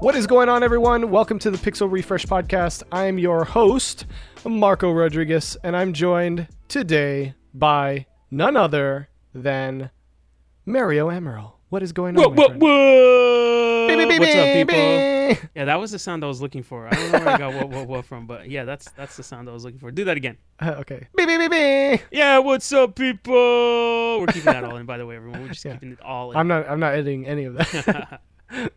What is going on, everyone? Welcome to the Pixel Refresh Podcast. I'm your host, Marco Rodriguez, and I'm joined today by none other than Mario Emerald. What is going on? Whoa, my whoa, whoa! Beep, beep, beep, What's up, people? beep. Yeah, that was the sound I was looking for. I don't know where I got what, what, what from, but yeah, that's that's the sound I was looking for. Do that again. Uh, okay. Beep, beep, beep, beep. Yeah, what's up, people? We're keeping that all in, by the way, everyone. We're just Yeah. keeping it all in. I'm not. I'm not editing any of that.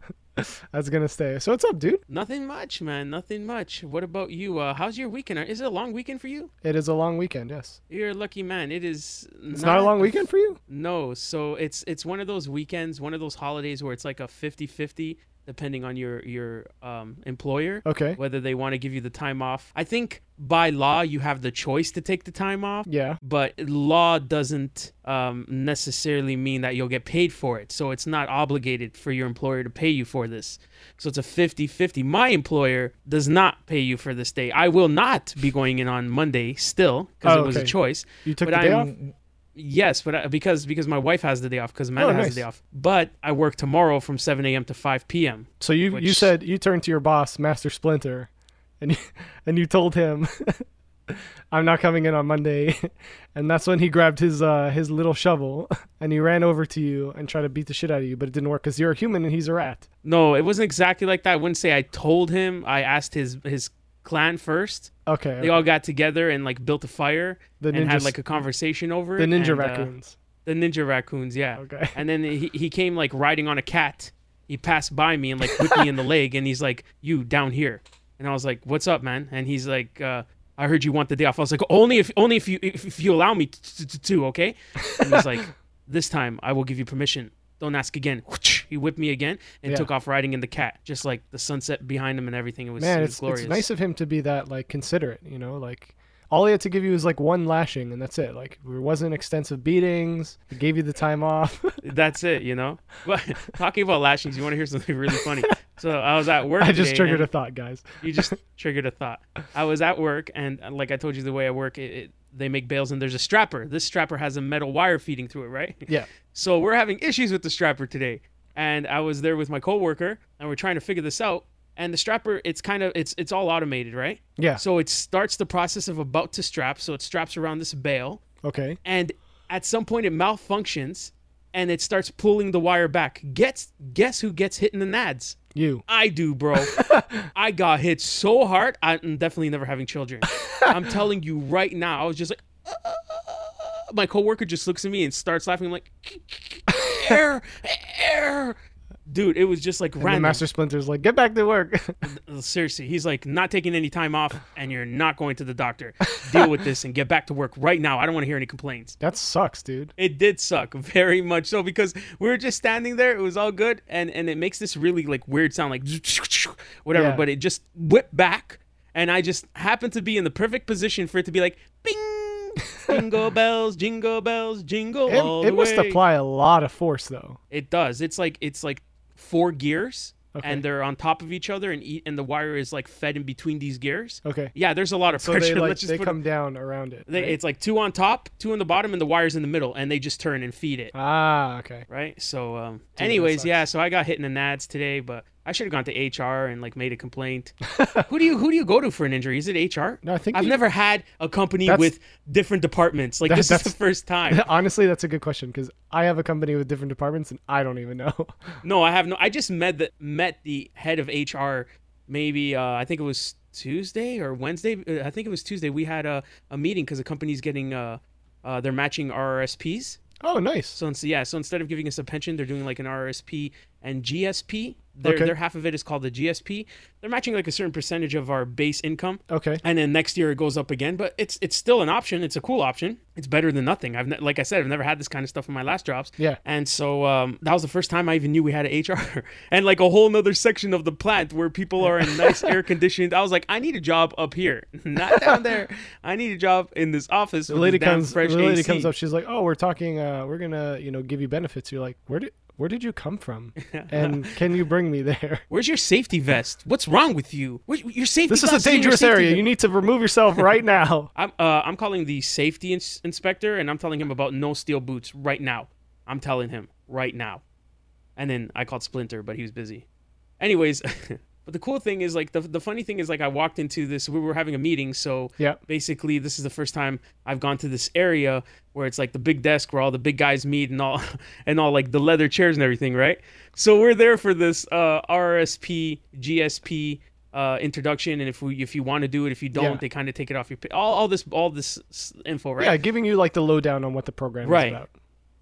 That's gonna stay. So what's up, dude? Nothing much, man. Nothing much. What about you? Uh, how's your weekend? Is it a long weekend for you? It is a long weekend. Yes. You're a lucky man. It is. It's not, a long weekend for you. No, so it's it's one of those weekends, one of those holidays where it's like a 50-50 depending on your your um, employer. Okay. whether they want to give you the time off. I think by law you have the choice to take the time off, Yeah. but law doesn't um, necessarily mean that you'll get paid for it. So it's not obligated for your employer to pay you for this. So it's a 50-50. My employer does not pay you for this day. I will not be going in on Monday still because Oh, it was a choice. You took But the day I'm- off. Yes, but I, because because my wife has the day off because Amanda Oh, has the day off. But I work tomorrow from 7 a.m. to 5 p.m. So you you said you turned to your boss, Master Splinter, and you, and you told him, "I'm not coming in on Monday," and that's when he grabbed his uh, his little shovel and he ran over to you and tried to beat the shit out of you, but it didn't work because you're a human and he's a rat. No, it wasn't exactly like that. I wouldn't say I told him. I asked his his clan first. Okay. They all got together and like built a fire the and had like a conversation over the ninja and, uh, raccoons. the ninja raccoons, yeah. Okay. And then he he came like riding on a cat. He passed by me and like whipped me in the leg and he's like, "You down here." And I was like, "What's up, man?" And he's like, uh, "I heard you want the day off." I was like, "Only if only if you if, if you allow me to, to, to, okay?" And he's like, "This time I will give you permission. Don't ask again." He whipped me again and Yeah. took off riding in the cat, just like the sunset behind him and everything. It was, Man, it was it's glorious. it's nice of him to be that like considerate. You know, like. All he had to give you was like one lashing, and that's it. Like there wasn't extensive beatings. He gave you the time off. That's it, you know. But talking about lashings, you want to hear something really funny? So I was at work. I just triggered a thought, guys. You just triggered a thought. I was at work, and like I told you, the way I work, it, it, they make bales, and there's a strapper. This strapper has a metal wire feeding through it, right? Yeah. So we're having issues with the strapper today, and I was there with my coworker, and we're trying to figure this out. And the strapper, it's kind of it's it's all automated, right? Yeah. So it starts the process of about to strap. So it straps around this bale, Okay. and at some point it malfunctions and it starts pulling the wire back. Gets guess who gets hit in the nads? You. I do, bro. I got hit so hard. I'm definitely never having children. I'm telling you right now. I was just like, "Uh, my coworker just looks at me and starts laughing. I'm like, air, air. Dude, it was just like And random. Master Splinter's like, get back to work. Seriously, he's like not taking any time off, and you're not going to the doctor. Deal with this and get back to work right now. I don't want to hear any complaints. that sucks, dude. It did suck very much so because we were just standing there. It was all good, and and it makes this really like weird sound, like whatever. Yeah. But it just whipped back, and I just happened to be in the perfect position for it to be like, bing, jingle bells, jingle bells, jingle It, all it the must way. apply a lot of force, though. It does. It's like it's like four gears, Okay. and they're on top of each other, and eat, and the wire is like fed in between these gears. Okay. Yeah, there's a lot of So pressure. they like Let's just they put it- come down around it. they, right? It's like two on top, two on the bottom, and the wires in the middle, and they just turn and feed it. ah, okay. right? So, um, anyways, yeah. So I got hit in the nads today, but I should have gone to HR and like made a complaint. who do you who do you go to for an injury? Is it HR? No, I think I've you- never had a company with different departments. Like That- this is the first time. Honestly, that's a good question because I have a company with different departments and I don't even know. no, I have no. I just met the met the head of HR. Maybe uh, I think it was Tuesday or Wednesday. Uh, I think it was Tuesday. We had a, a meeting because the company's getting uh, uh, they're matching RRSPs. oh, nice. So yeah, so instead of giving us a pension, they're doing like an RRSP and GSP. Their, Okay. their half of it is called the GSP. They're matching like a certain percentage of our base income, Okay. and then next year it goes up again. But it's it's still an option. It's a cool option. It's better than nothing. I've ne- like I said, I've never had this kind of stuff in my last jobs. Yeah. And so um, that was the first time I even knew we had an HR and like a whole nother section of the plant where people are in nice air conditioned. I was like, I need a job up here, not down there. I need a job in this office. The lady comes. fresh The lady AC. comes up. She's like, "Oh, we're talking. Uh, we're gonna, you know, give you benefits." You're like, "Where did where did you come from? And can you bring me there?" Where's your safety vest? What's wrong with you? Where, your safety. This is a glasses and your dangerous area. vest- You need to remove yourself right now. I'm uh, I'm calling the safety ins- inspector and I'm telling him about no steel boots right now. I'm telling him right now. And then I called Splinter, but he was busy. anyways, but the cool thing is like the the funny thing is like I walked into this. We were having a meeting, so Yeah. basically this is the first time I've gone to this area where it's like the big desk where all the big guys meet and all and all like the leather chairs and everything, right? So we're there for this uh, RSP GSP uh, introduction, and if we if you want to do it, if you don't, Yeah. they kind of take it off your all all this all this info, right? Yeah, giving you like the lowdown on what the program Right. is about.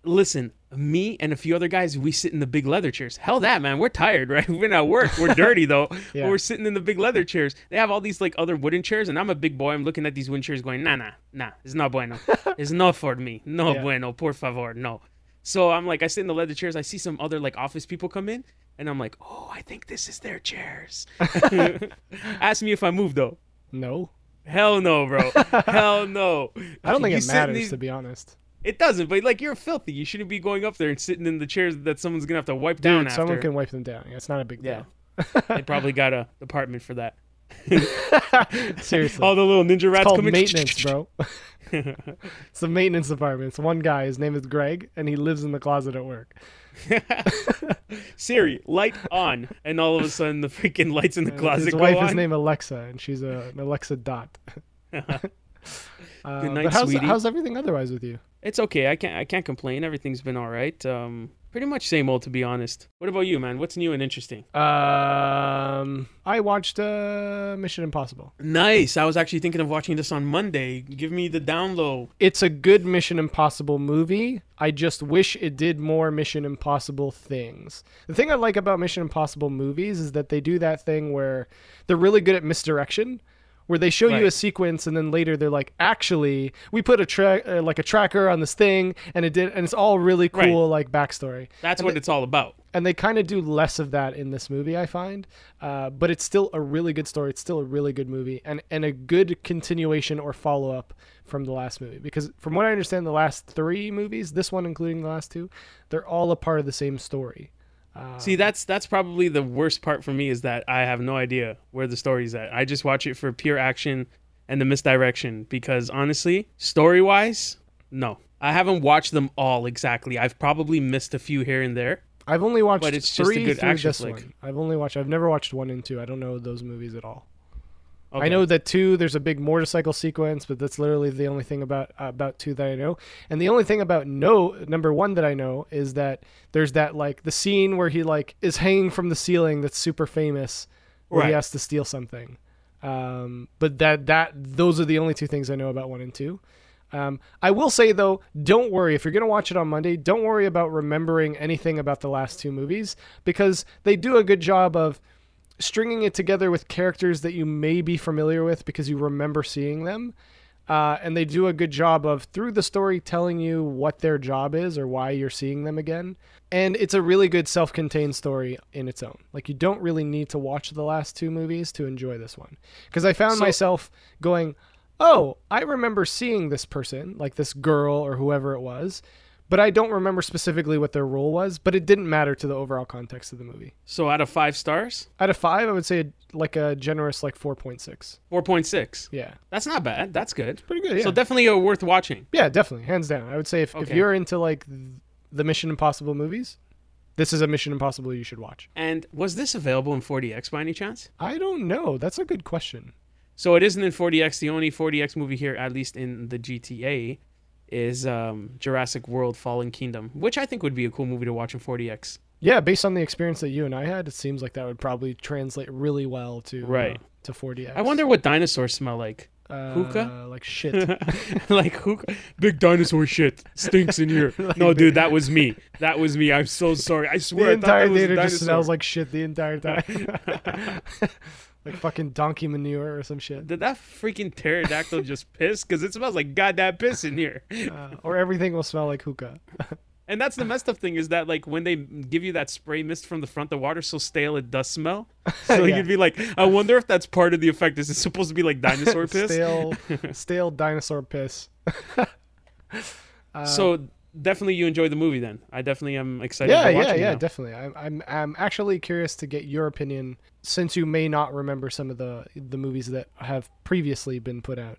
listen, me and a few other guys, we sit in the big leather chairs. Hell that, man. We're tired, right? We've been at work. We're dirty though. Yeah. We're sitting in the big leather chairs. They have all these like other wooden chairs, and I'm a big boy. I'm looking at these wooden chairs, going, nah, nah, nah. It's not bueno. it's not for me. No Yeah. bueno. Por favor, no. So I'm like, I sit in the leather chairs. I see some other like office people come in, and I'm like, oh, I think this is their chairs. Ask me if I move though. No, Hell no, bro. Hell no. I don't think You it matters these- to be honest. It doesn't, but like you're filthy. You shouldn't be going up there and sitting in the chairs that someone's gonna have to wipe down after. someone can wipe them down. It's not a big deal. Yeah. they probably got a department for that. Seriously. All the little ninja it's rats called coming. maintenance, bro. it's the maintenance department. It's one guy. His name is Greg, and he lives in the closet at work. Siri, light on, and all of a sudden the freaking lights in the closet His wife on. is named Alexa, and she's a, an Alexa Dot. Uh, Good night, how's, sweetie. how's everything otherwise with you? It's okay. I can't. I can't complain. Everything's been all right. Um, pretty much same old to be honest. What about you, man? What's new and interesting? Um, I watched uh, Mission Impossible. Nice. I was actually thinking of watching this on Monday. Give me the down low. It's a good Mission Impossible movie. I just wish it did more Mission Impossible things. The thing I like about Mission Impossible movies is that they do that thing where they're really good at misdirection. Where they show you a sequence and then later they're like, actually, we put a track uh, like a tracker on this thing and it did, and it's all really Right. cool like backstory. That's And what the- it's all about. and they kind of do less of that in this movie i find uh, but it's still a really good story it's still a really good movie and, and a good continuation or follow-up from the last movie because from what i understand the last three movies this one including the last two they're all a part of the same story uh, See, that's that's probably the worst part for me is that I have no idea where the story's at. I just watch it for pure action and the misdirection because honestly, story wise, no. I haven't watched them all exactly. I've probably missed a few here and there. i've only watched But it's just a good action this flick. one i've only watched i've never watched one and two i don't know those movies at all Okay. I know that two. There's a big motorcycle sequence, but that's literally the only thing about about two that I know. And the only thing about no number one that I know is that there's that like the scene where he like is hanging from the ceiling that's super famous, where he has to steal something. Um, but that that those are the only two things I know about one and two. Um, I will say though, don't worry if you're gonna watch it on Monday. Don't worry about remembering anything about the last two movies because they do a good job of stringing it together with characters that you may be familiar with because you remember seeing them. Uh, and they do a good job of through the story telling you what their job is or why you're seeing them again. And it's a really good self-contained story in its own. Like you don't really need to watch the last two movies to enjoy this one. Because I found So- myself going, "Oh, I remember seeing this person, like this girl or whoever it was." But I don't remember specifically what their role was, but it didn't matter to the overall context of the movie. So out of five stars, Out of five, I would say like a generous like four point six. four point six. Yeah, That's not bad. That's good. pretty good. Yeah, So definitely a worth watching. yeah, definitely, hands down. I would say if, if you're into like the Mission Impossible movies, this is a Mission Impossible you should watch. And was this available in 4DX by any chance? I don't know. That's a good question. So it isn't in 4DX. The only 4DX movie here, at least in the GTA, is um, Jurassic World: Fallen Kingdom, which I think would be a cool movie to watch in 4DX. Yeah, based on the experience that you and I had, it seems like that would probably translate really well to Right. uh, to 4DX. I wonder what dinosaurs smell like. Uh, hookah? like shit. like who? Big dinosaur shit stinks in here. no, dude, that was me. That was me. I'm so sorry. I swear. Thought entire theater just smells like shit the entire time. like fucking donkey manure or some shit. Did that freaking pterodactyl just piss? Because it smells like goddamn piss in here. Uh, or everything will smell like hookah. And that's the messed up thing is that like when they give you that spray mist from the front, the water's so stale it does smell. So Yeah. you'd be like, I wonder if that's part of the effect. Is it supposed to be like dinosaur piss? stale, stale dinosaur piss. Uh, so definitely you enjoy the movie then. I definitely am excited. yeah, yeah, yeah, now. definitely. I'm, I'm, I'm actually curious to get your opinion since you may not remember some of the the movies that have previously been put out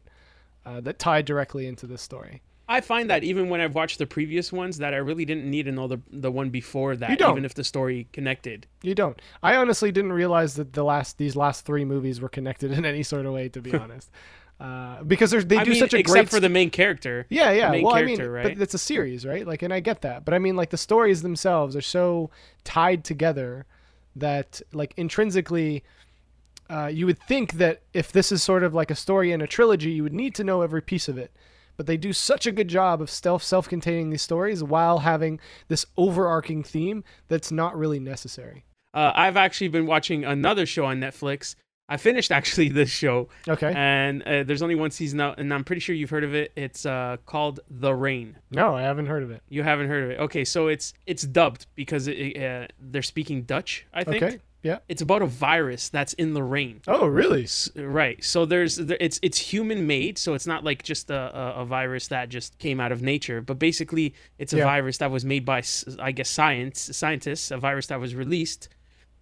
uh, that tie directly into this story. I find that even when I've watched the previous ones, that I really didn't need to know the the one before that, You don't. even if the story connected. You don't. I honestly didn't realize that the last these last three movies were connected in any sort of way. To be honest, uh, because they I do mean, such a great except great for the main character. Yeah, yeah. main well, I mean, right? but it's a series, right? Like, and I get that, but I mean, like the stories themselves are so tied together that, like, intrinsically, uh, you would think that if this is sort of like a story in a trilogy, you would need to know every piece of it. But they do such a good job of self self-containing these stories while having this overarching theme that's not really necessary. Uh, I've actually been watching another show on Netflix. I finished actually this show, Okay. and uh, there's only one season out, and I'm pretty sure you've heard of it. It's uh, called The Rain. No, I haven't heard of it. You haven't heard of it? Okay, so it's it's dubbed because it, uh, they're speaking Dutch. I think Okay. Yeah. it's about a virus that's in the rain. Oh, really? Right. So there's it's it's human made, so it's not like just a, a, virus that just came out of nature, but basically it's a Yeah. virus that was made by I guess science scientists, a virus that was released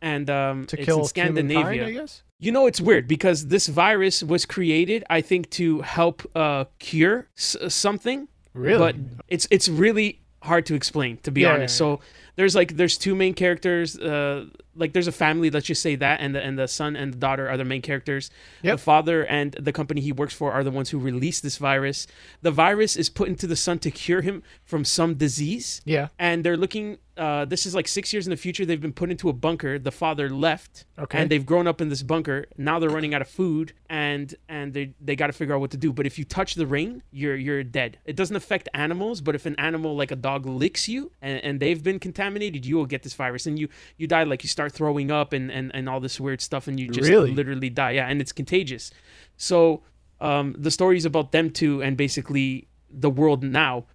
and um To it's kill in Scandinavia. I guess. You know, it's weird because this virus was created, I think, to help uh, cure s- something. Really? But it's it's really hard to explain, to be Yeah, honest. yeah. So there's like there's two main characters. Uh, like there's a family. Let's just say that, and the and the son and the daughter are the main characters. Yep. The father and the company he works for are the ones who release this virus. The virus is put into the son to cure him from some disease yeah. and they're looking uh, this is like six years in the future they've been put into a bunker the father left Okay. and they've grown up in this bunker now they're running out of food and and they, they got to figure out what to do but if you touch the rain you're you're dead it doesn't affect animals but if an animal like a dog licks you and, and they've been contaminated you will get this virus and you you die like you start throwing up and and, and all this weird stuff and you just Really? literally die. Yeah and it's contagious. So um, the story is about them two and basically the world now.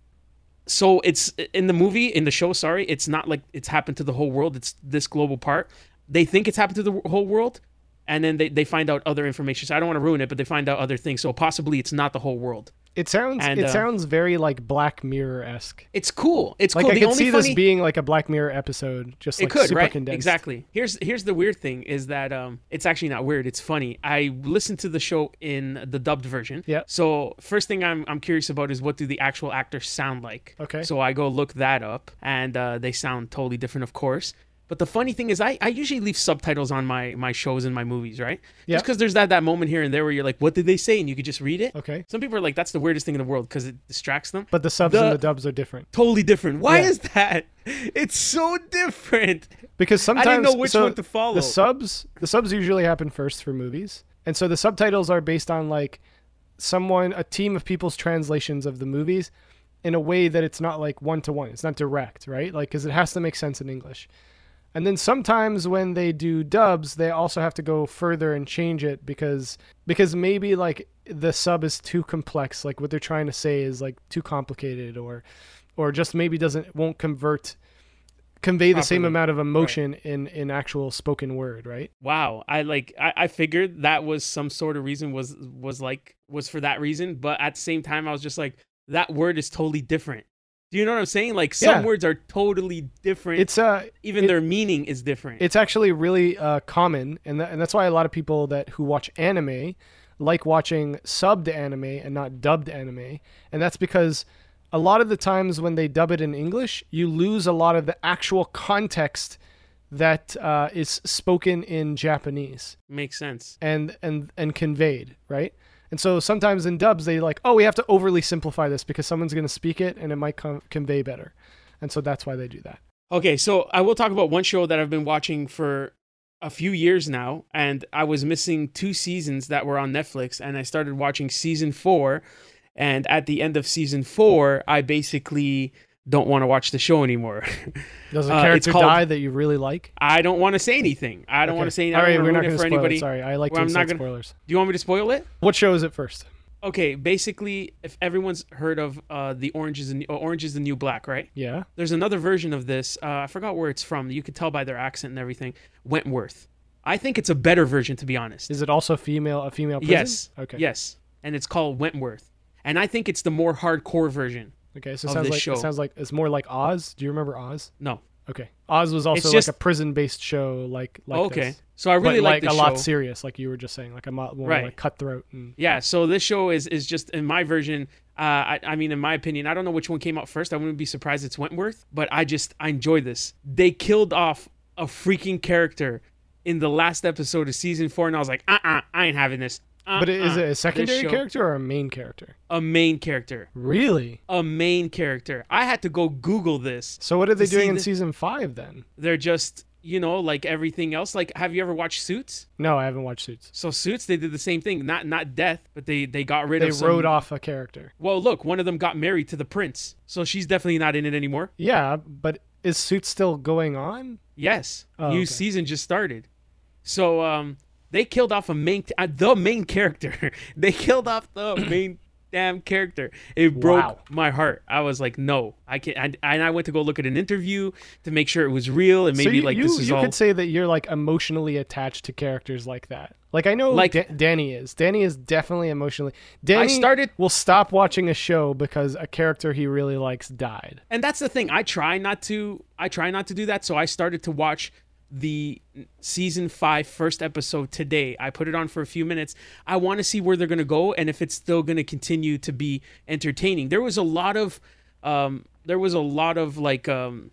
So it's in the movie in the show sorry it's not like it's happened to the whole world. It's this global part. They think it's happened to the whole world and then they, they find out other information. So i don't want to ruin it but they find out other things. So possibly it's not the whole world It sounds And, it uh, sounds very like Black Mirror esque. it's cool. It's Like cool. I the could see funny this being like a Black Mirror episode, just like it could super right? condensed. exactly. Here's here's the weird thing is that um it's actually not weird. It's funny. I listened to the show in the dubbed version. Yeah. so first thing i'm i'm curious about is what do the actual actors sound like? Okay. so i go look that up and uh they sound totally different of course but the funny thing is I, I usually leave subtitles on my my shows and my movies right Yeah. just because there's that that moment here and there where you're like what did they say and you could just read it Okay. some people are like that's the weirdest thing in the world because it distracts them But the subs The- and the dubs are different totally different why Yeah. is that it's so different because sometimes I didn't know which so one to follow. The subs the subs usually happen first for movies, and so the subtitles are based on like someone a team of people's translations of the movies in a way that it's not like one to one. It's not direct, right? Like because it has to make sense in English. And then sometimes when they do dubs, they also have to go further and change it because because maybe like the sub is too complex, like what they're trying to say is like too complicated or or just maybe doesn't won't convert convey the same amount of emotion in in actual spoken word, right? wow. I like I, I figured that was some sort of reason was was like was for that reason. But at the same time i was just like that word is totally different do you know what i'm saying? Like some Yeah. words are totally different. It's uh even it- their meaning is different. It's actually really uh, common, and that, and that's why a lot of people that who watch anime like watching subbed anime and not dubbed anime, and that's because a lot of the times when they dub it in English, you lose a lot of the actual context that uh, is spoken in Japanese. Makes sense. And and and conveyed, right? And so sometimes in dubs they like, oh, we have to overly simplify this because someone's going to speak it and it might con- convey better, and so that's why they do that. Okay, so I will talk about one show that I've been watching for a few years now, and I was missing two seasons that were on Netflix, and I started watching season four. And at the end of season four, I basically don't want to watch the show anymore. Does a Uh, it's character called- die that you really like? I don't want to say anything. I don't Okay. want to say anything. I right, we're not going to for spoil anybody. it. Sorry, I like Well, I'm not gonna- spoilers. Do you want me to spoil it? What show is it first? Okay, basically, if everyone's heard of uh, the Orange is the New, Orange is the New Black, right? Yeah. There's another version of this. Uh, I forgot where it's from. You could tell by their accent and everything. Wentworth. I think it's a better version, to be honest. Is it also female? A female prison? Yes. Okay. Yes. And it's called Wentworth. And I think it's the more hardcore version. Okay. So it sounds like show. it sounds like it's more like Oz. Do you remember Oz? No. Okay. Oz was also It's like a prison-based show, like like okay. this. So I really like like a show. lot serious, like you were just saying, like a lot more Right. like cutthroat. And Yeah, so this show is is just in my version. Uh, I, I mean, in my opinion, I don't know which one came out first. I wouldn't be surprised it's Wentworth, but I just I enjoy this. They killed off a freaking character in the last episode of season four, and I was like, uh, uh I ain't having this. Uh-uh. But is it a secondary show- character or a main character? A main character. Really? A main character. I had to go Google this. So what are they doing in season five then? They're just, you know, like everything else. Like, have you ever watched Suits? No, I haven't watched Suits. So Suits, they did the same thing. Not not death, but they they got rid They of. some- wrote off a character. Well, look, one of them got married to the prince, so she's definitely not in it anymore. Yeah, but is Suits still going on? Yes, Oh, new okay. season just started. So um, they killed off a main, uh, the main character. they killed off the main damn character. It broke Wow. my heart. I was like, no, I can't. And, and I went to go look at an interview to make sure it was real and maybe so you, like you, this is you all. could say that you're like emotionally attached to characters like that. Like I know Like- Da- Danny is. Danny is definitely emotionally. Danny I started- will stop watching a show because a character he really likes died. and that's the thing i try not to i try not to do that so i started to watch the season five first episode today. I put it on for a few minutes. I want to see where they're going to go and if it's still going to continue to be entertaining. There was a lot of um there was a lot of like um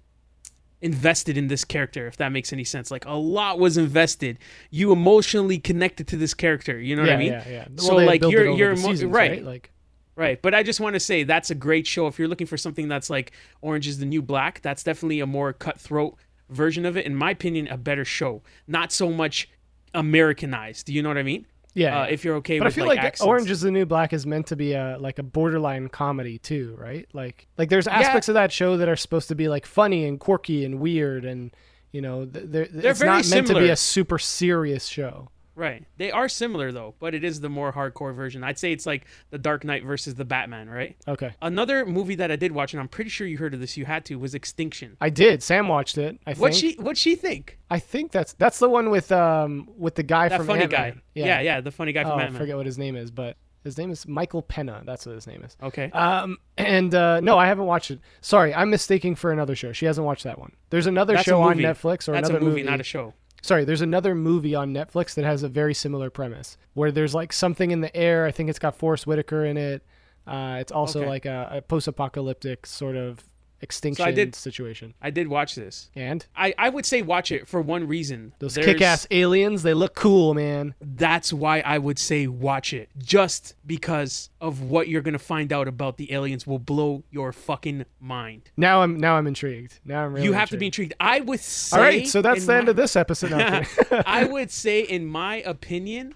invested in this character if that makes any sense. Like a lot was invested. You emotionally connected to this character you know yeah, what i mean? yeah, yeah. So, like, you're- you're emo- seasons, right. Like Right, but I just want to say that's a great show. If you're looking for something that's like Orange is the New Black, that's definitely a more cutthroat version of it. In my opinion, a better show. Not so much Americanized. Do you know what I mean? yeah. Uh, if you're okay but I feel like, like. Orange is the New Black is meant to be a like a borderline comedy too, right? Like like there's aspects of that show that are supposed to be like funny and quirky and weird and you know th- they're, it's very not meant to be a super serious show. Right. They are similar though, but it is the more hardcore version. I'd say it's like the Dark Knight versus the Batman, right? Okay. Another movie that I did watch, and I'm pretty sure you heard of this, you had to, was Extinction. I did. Sam watched it. I What she what she think? I think that's that's the one with um with the guy That from funny Ant-Man. guy. Yeah. yeah, the funny guy from Oh, I forget what his name is, but his name is Michael Pena. That's what his name is. Okay. Um, and uh, no, I haven't watched it. Sorry, I'm mistaking for another show. She hasn't watched that one. There's another That's show on. Netflix or That's another a movie, not a show. Sorry, there's another movie on Netflix that has a very similar premise where there's like something in the air. I think it's got Forest Whitaker in it. Uh, it's also Okay. like a, a post-apocalyptic sort of extinction did- situation. I did watch this. And I, I would say watch it for one reason. those There's- kick-ass aliens, they look cool, man. That's why I would say watch it. Just because of what you're gonna find out about the aliens will blow your fucking mind. Now I'm now I'm intrigued. Now I'm really you have to be intrigued. intrigued. I would say. All right, so that's the end of this episode. No, I would say, in my opinion,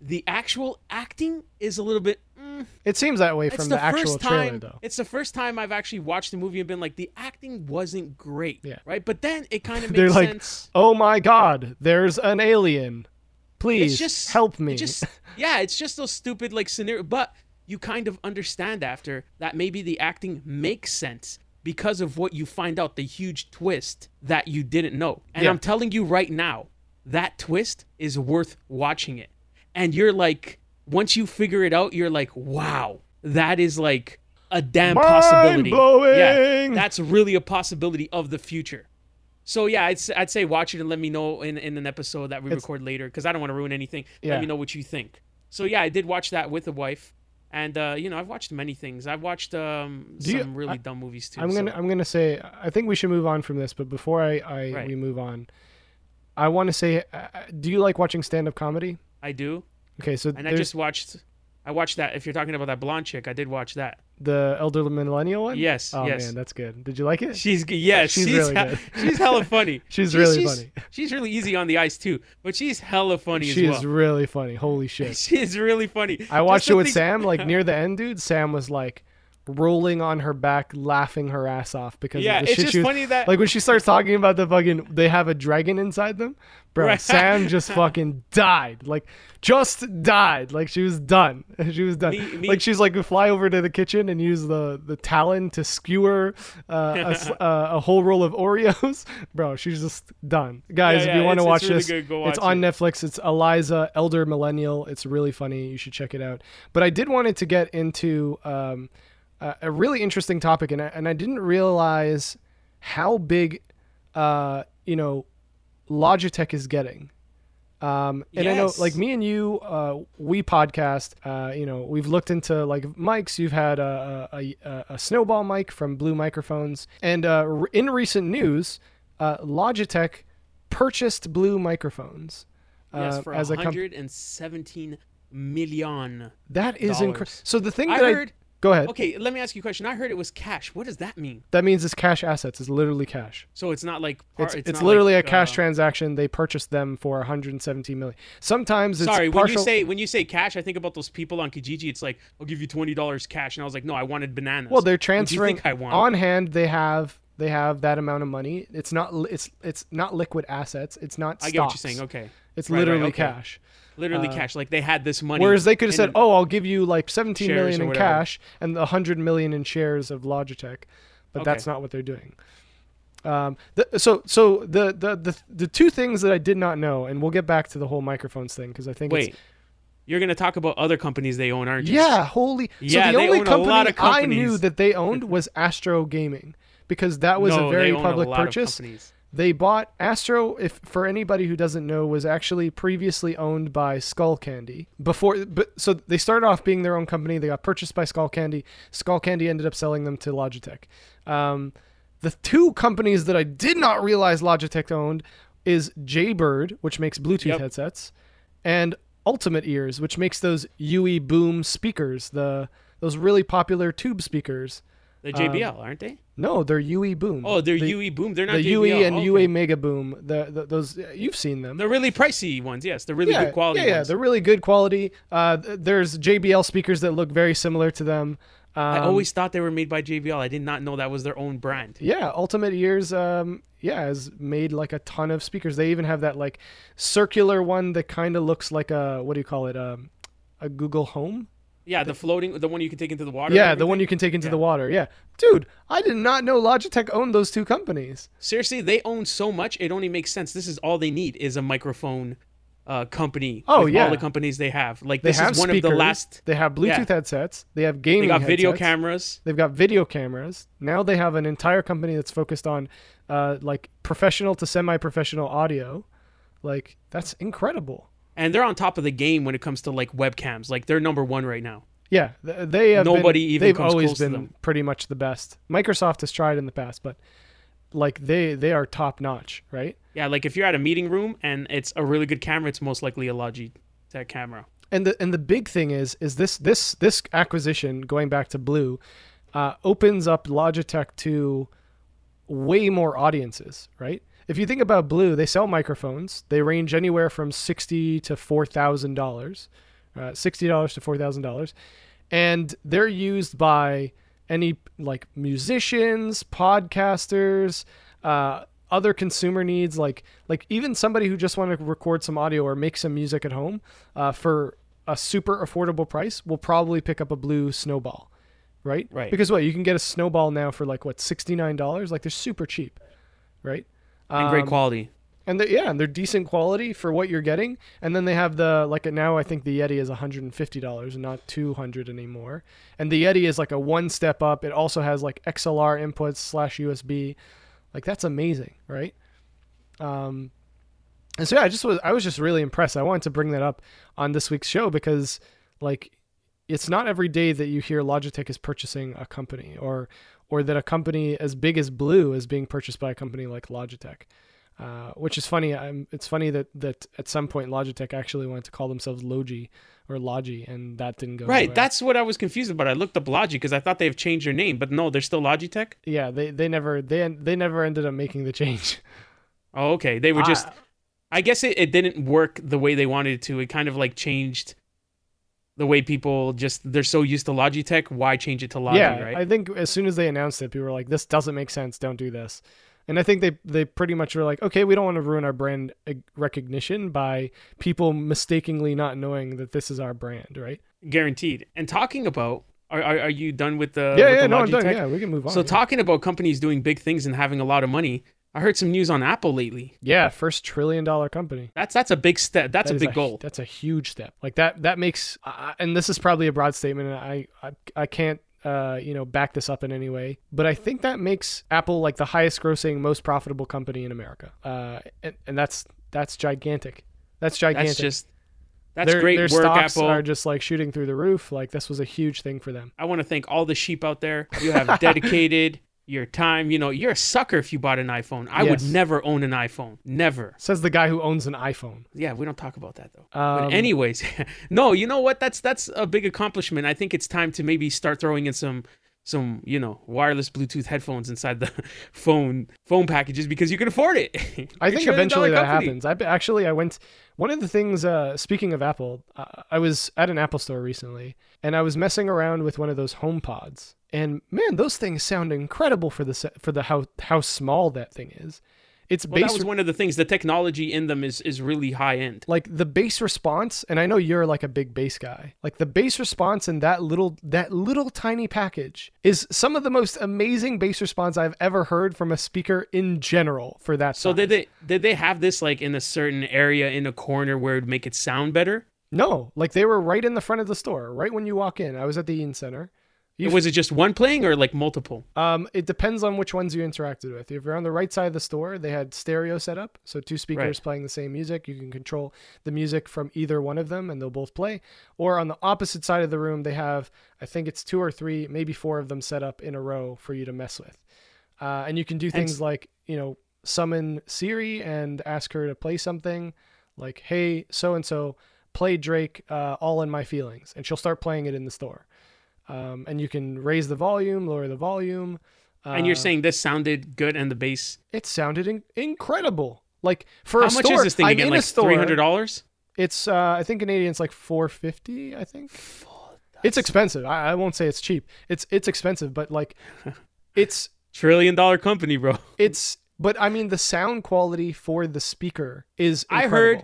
the actual acting is a little bit. Mm, it seems that way from the, the, actual first trailer, time. though. It's the first time I've actually watched the movie and been like, the acting wasn't great. Yeah. Right, but then it kind of They're makes like, sense. oh my god, there's an alien. Please just help me. just yeah, it's just those stupid like scenario. But you kind of understand after that maybe the acting makes sense because of what you find out, the huge twist that you didn't know. And Yeah. I'm telling you right now, that twist is worth watching it. And you're like, once you figure it out, you're like, wow, that is like a damn possibility. Yeah, Mind-blowing. that's really a possibility of the future. So yeah, I'd, I'd say watch it and let me know in, in an episode that we It's- record later because I don't want to ruin anything. Yeah. Let me know what you think. So yeah, I did watch that with a wife, and uh, you know I've watched many things. I've watched um, Do you- some really I- dumb movies too. I'm gonna I'm gonna say I think we should move on from this, but before I, I Right. we move on, I want to say, uh, do you like watching stand up comedy? I do, Okay, so and I just watched. I watched that. If you're talking about that blonde chick, I did watch that. the elderly millennial one. Yes, Oh yes. man, that's good. Did you like it? She's yes, She's she's really good. she's hella funny. She's really she's, funny. She's really easy on the ice too, but she's hella funny She as is well. really funny. Holy shit! She is really funny. I watched it with things- Sam. Like near the end, dude. Sam was like rolling on her back, laughing her ass off because Yeah, of the it's shit just was, funny that like when she starts talking about the fucking they have a dragon inside them, bro. Right. Sam just fucking died. Like just died. Like she was done. She was done. Me- me- like she's like we fly over to the kitchen and use the the talon to skewer uh, a, uh, a whole roll of Oreos, bro. She's just done. Guys, Yeah, if you want to watch really this, good. Go it's watch on it. Netflix. It's Iliza, Elder Millennial. It's really funny. You should check it out. But I did wanted to get into um, a, a really interesting topic, and I, and I didn't realize how big, uh, you know, Logitech is getting. Um, and I know, like me and you, uh, we podcast. Uh, you know, we've looked into like mics. You've had a a, a, a snowball mic from Blue Microphones, and uh, r- in recent news, uh, Logitech purchased Blue Microphones. Yes, uh, for as a company. 117 million. That is incredible. So the thing I that heard. Go ahead. Okay, let me ask you a question. I heard it was cash. What does that mean? That means it's cash assets. It's literally cash. So it's not like par- It's, it's, it's, not literally like, a cash uh, transaction. They purchased them for 117 million. Sometimes it's Sorry, when you say when you say cash, I think about those people on Kijiji. It's like I'll give you twenty dollars cash, and I was like, no, I wanted bananas. well, they're What do you transferring think I want? on hand. They have they have that amount of money. It's not it's it's not liquid assets. It's not. I get what you're saying. Okay, It's Right, right, literally okay. cash. Literally cash. Like they had this money. Whereas they could have said, "Oh, I'll give you like 17 Shares million in whatever. cash and 100 million in shares of Logitech," but Okay. that's not what they're doing. Um, the, so so the, the the the two things that I did not know, and we'll get back to the whole microphones thing because I think it's Wait, you're gonna talk about other companies they own, aren't you? Yeah, holy. Yeah, so the they only own a company lot of I knew that they owned was Astro Gaming because that was no, a very public a purchase. They bought Astro. If for anybody who doesn't know, was actually previously owned by Skullcandy before. But so they started off being their own company. They got purchased by Skullcandy. Skull Candy ended up selling them to Logitech. Um, the two companies that I did not realize Logitech owned is Jaybird, which makes Bluetooth Yep. headsets, and Ultimate Ears, which makes those UE Boom speakers, the those really popular tube speakers. The JBL, aren't they? No, they're UE Boom. Oh, they're the, UE Boom. They're not the JBL. UE and okay. UE Mega Boom. The, the those you've seen them. They're really pricey ones. Yes, they're really yeah, good quality yeah, yeah, ones. they're really good quality. Uh, there's JBL speakers that look very similar to them. Um, I always thought they were made by JBL. I did not know that was their own brand. yeah, Ultimate Ears. Um, yeah, has made like a ton of speakers. They even have that like circular one that kind of looks like a what do you call it? Um, a Google Home. Yeah, the floating, the one you can take into the water. Yeah, the one you can take into Yeah. the water. Yeah, dude, I did not know Logitech owned those two companies. Seriously, they own so much. It only makes sense. This is all they need is a microphone uh, company. Oh, yeah. all the companies they have. Like They this have is one speakers. of the last. They have Bluetooth Yeah. headsets. They have gaming. They got video headsets. cameras. They've got video cameras. Now they have an entire company that's focused on uh, like professional to semi-professional audio. Like that's incredible. And they're on top of the game when it comes to like webcams. Like they're number one right now. Yeah, they have been- Nobody even They've always been pretty much the best. Microsoft has tried in the past, but like they they are top notch, right? Yeah, like if you're at a meeting room and it's a really good camera, it's most likely a Logitech camera. And the and the big thing is is this this this acquisition going back to Blue uh, opens up Logitech to way more audiences, right? If you think about Blue, they sell microphones. They range anywhere from sixty to four thousand dollars, uh, sixty dollars to four thousand dollars, and they're used by any like musicians, podcasters, uh, other consumer needs, like like even somebody who just want to record some audio or make some music at home uh, for a super affordable price will probably pick up a Blue Snowball, right? Right. Because what you can get a Snowball now for like what sixty nine dollars, like they're super cheap, right? And great Um, quality. and they're, yeah, and they're decent quality for what you're getting. And then they have the like now I think the Yeti is $150 and not 200 anymore. And the Yeti is like a one step up. It also has like XLR inputs slash USB. Like that's amazing, right? Um, and so yeah, I just was I was just really impressed. I wanted to bring that up on this week's show because like it's not every day that you hear Logitech is purchasing a company or or that a company as big as Blue is being purchased by a company like Logitech. Uh, which is funny. I'm, it's funny that, that at some point Logitech actually wanted to call themselves Logi or Logi, and that didn't go Right, anywhere. that's what I was confused about. I looked up Logi because I thought they've changed their name, but no, they're still Logitech. yeah. They they never they they never ended up making the change. Oh, okay. They were just. Ah. I guess it, it didn't work the way they wanted it to. It kind of like changed the way people just they're so used to Logitech. Why change it to Logi? yeah, right? I think as soon as they announced it, people were like, "This doesn't make sense. Don't do this." And I think they they pretty much were like, "Okay, we don't want to ruin our brand uh, recognition by people mistakenly not knowing that this is our brand, right?" Guaranteed. And talking about, are are, are you done with the? yeah, with yeah, the no, I'm done. Yeah, we can move on. So yeah. talking about companies doing big things and having a lot of money, I heard some news on Apple lately. yeah, first trillion dollar company. That's that's a big step. That's That a big goal. That's a huge step. Like that. That makes. Uh, and this is probably a broad statement. And I. I, I can't. Uh, you know, back this up in any way, but I think that makes Apple like the highest grossing, most profitable company in America. Uh, and, and that's that's gigantic. That's gigantic. That's just that's their, great their work, stocks Apple. are just like shooting through the roof. Like this was a huge thing for them. I want to thank all the sheep out there. You have dedicated your time. You know, you're a sucker if you bought an iPhone. I would never own an iPhone. Never. Says the guy who owns an iPhone. Yeah, we don't talk about that though. Um, but anyways, no, you know what? That's that's a big accomplishment. I think it's time to maybe start throwing in some some you know wireless Bluetooth headphones inside the phone phone packages because you can afford it. I think eventually that company. happens. I actually I went one of the things. Uh, speaking of Apple, uh, I was at an Apple store recently, and I was messing around with one of those HomePods, and man, those things sound incredible for the for the how how small that thing is. It's Well, that base was one of the things. The technology in them is is really high end. like the bass response, and I know you're like a big bass guy. Like the bass response in that little that little tiny package is some of the most amazing bass response I've ever heard from a speaker in general for that. So size. did they did they have this like in a certain area in a corner where it would make it sound better? No, like they were right in the front of the store, right when you walk in. I was at the Eaton Center. You- was it just one playing or like multiple? Um, it depends on which ones you interacted with. If you're on the right side of the store, they had stereo set up, so two speakers Right. playing the same music. You can control the music from either one of them, and they'll both play. Or on the opposite side of the room, they have I think it's two or three, maybe four of them set up in a row for you to mess with. Uh, and you can do things s- like you know summon Siri and ask her to play something, like "Hey, so and so, play Drake, uh, All in My Feelings," and she'll start playing it in the store. Um, and you can raise the volume, lower the volume. and you're Uh, saying this sounded good and the bass. it sounded in- incredible. Like for How a much store, is this thing I'm again? Like three hundred dollars? It's uh, I think Canadian it's like four fifty. I think it's expensive. I, I won't say it's cheap. It's it's expensive, but like it's Trillion dollar company, bro. it's. But I mean, the sound quality for the speaker is. I heard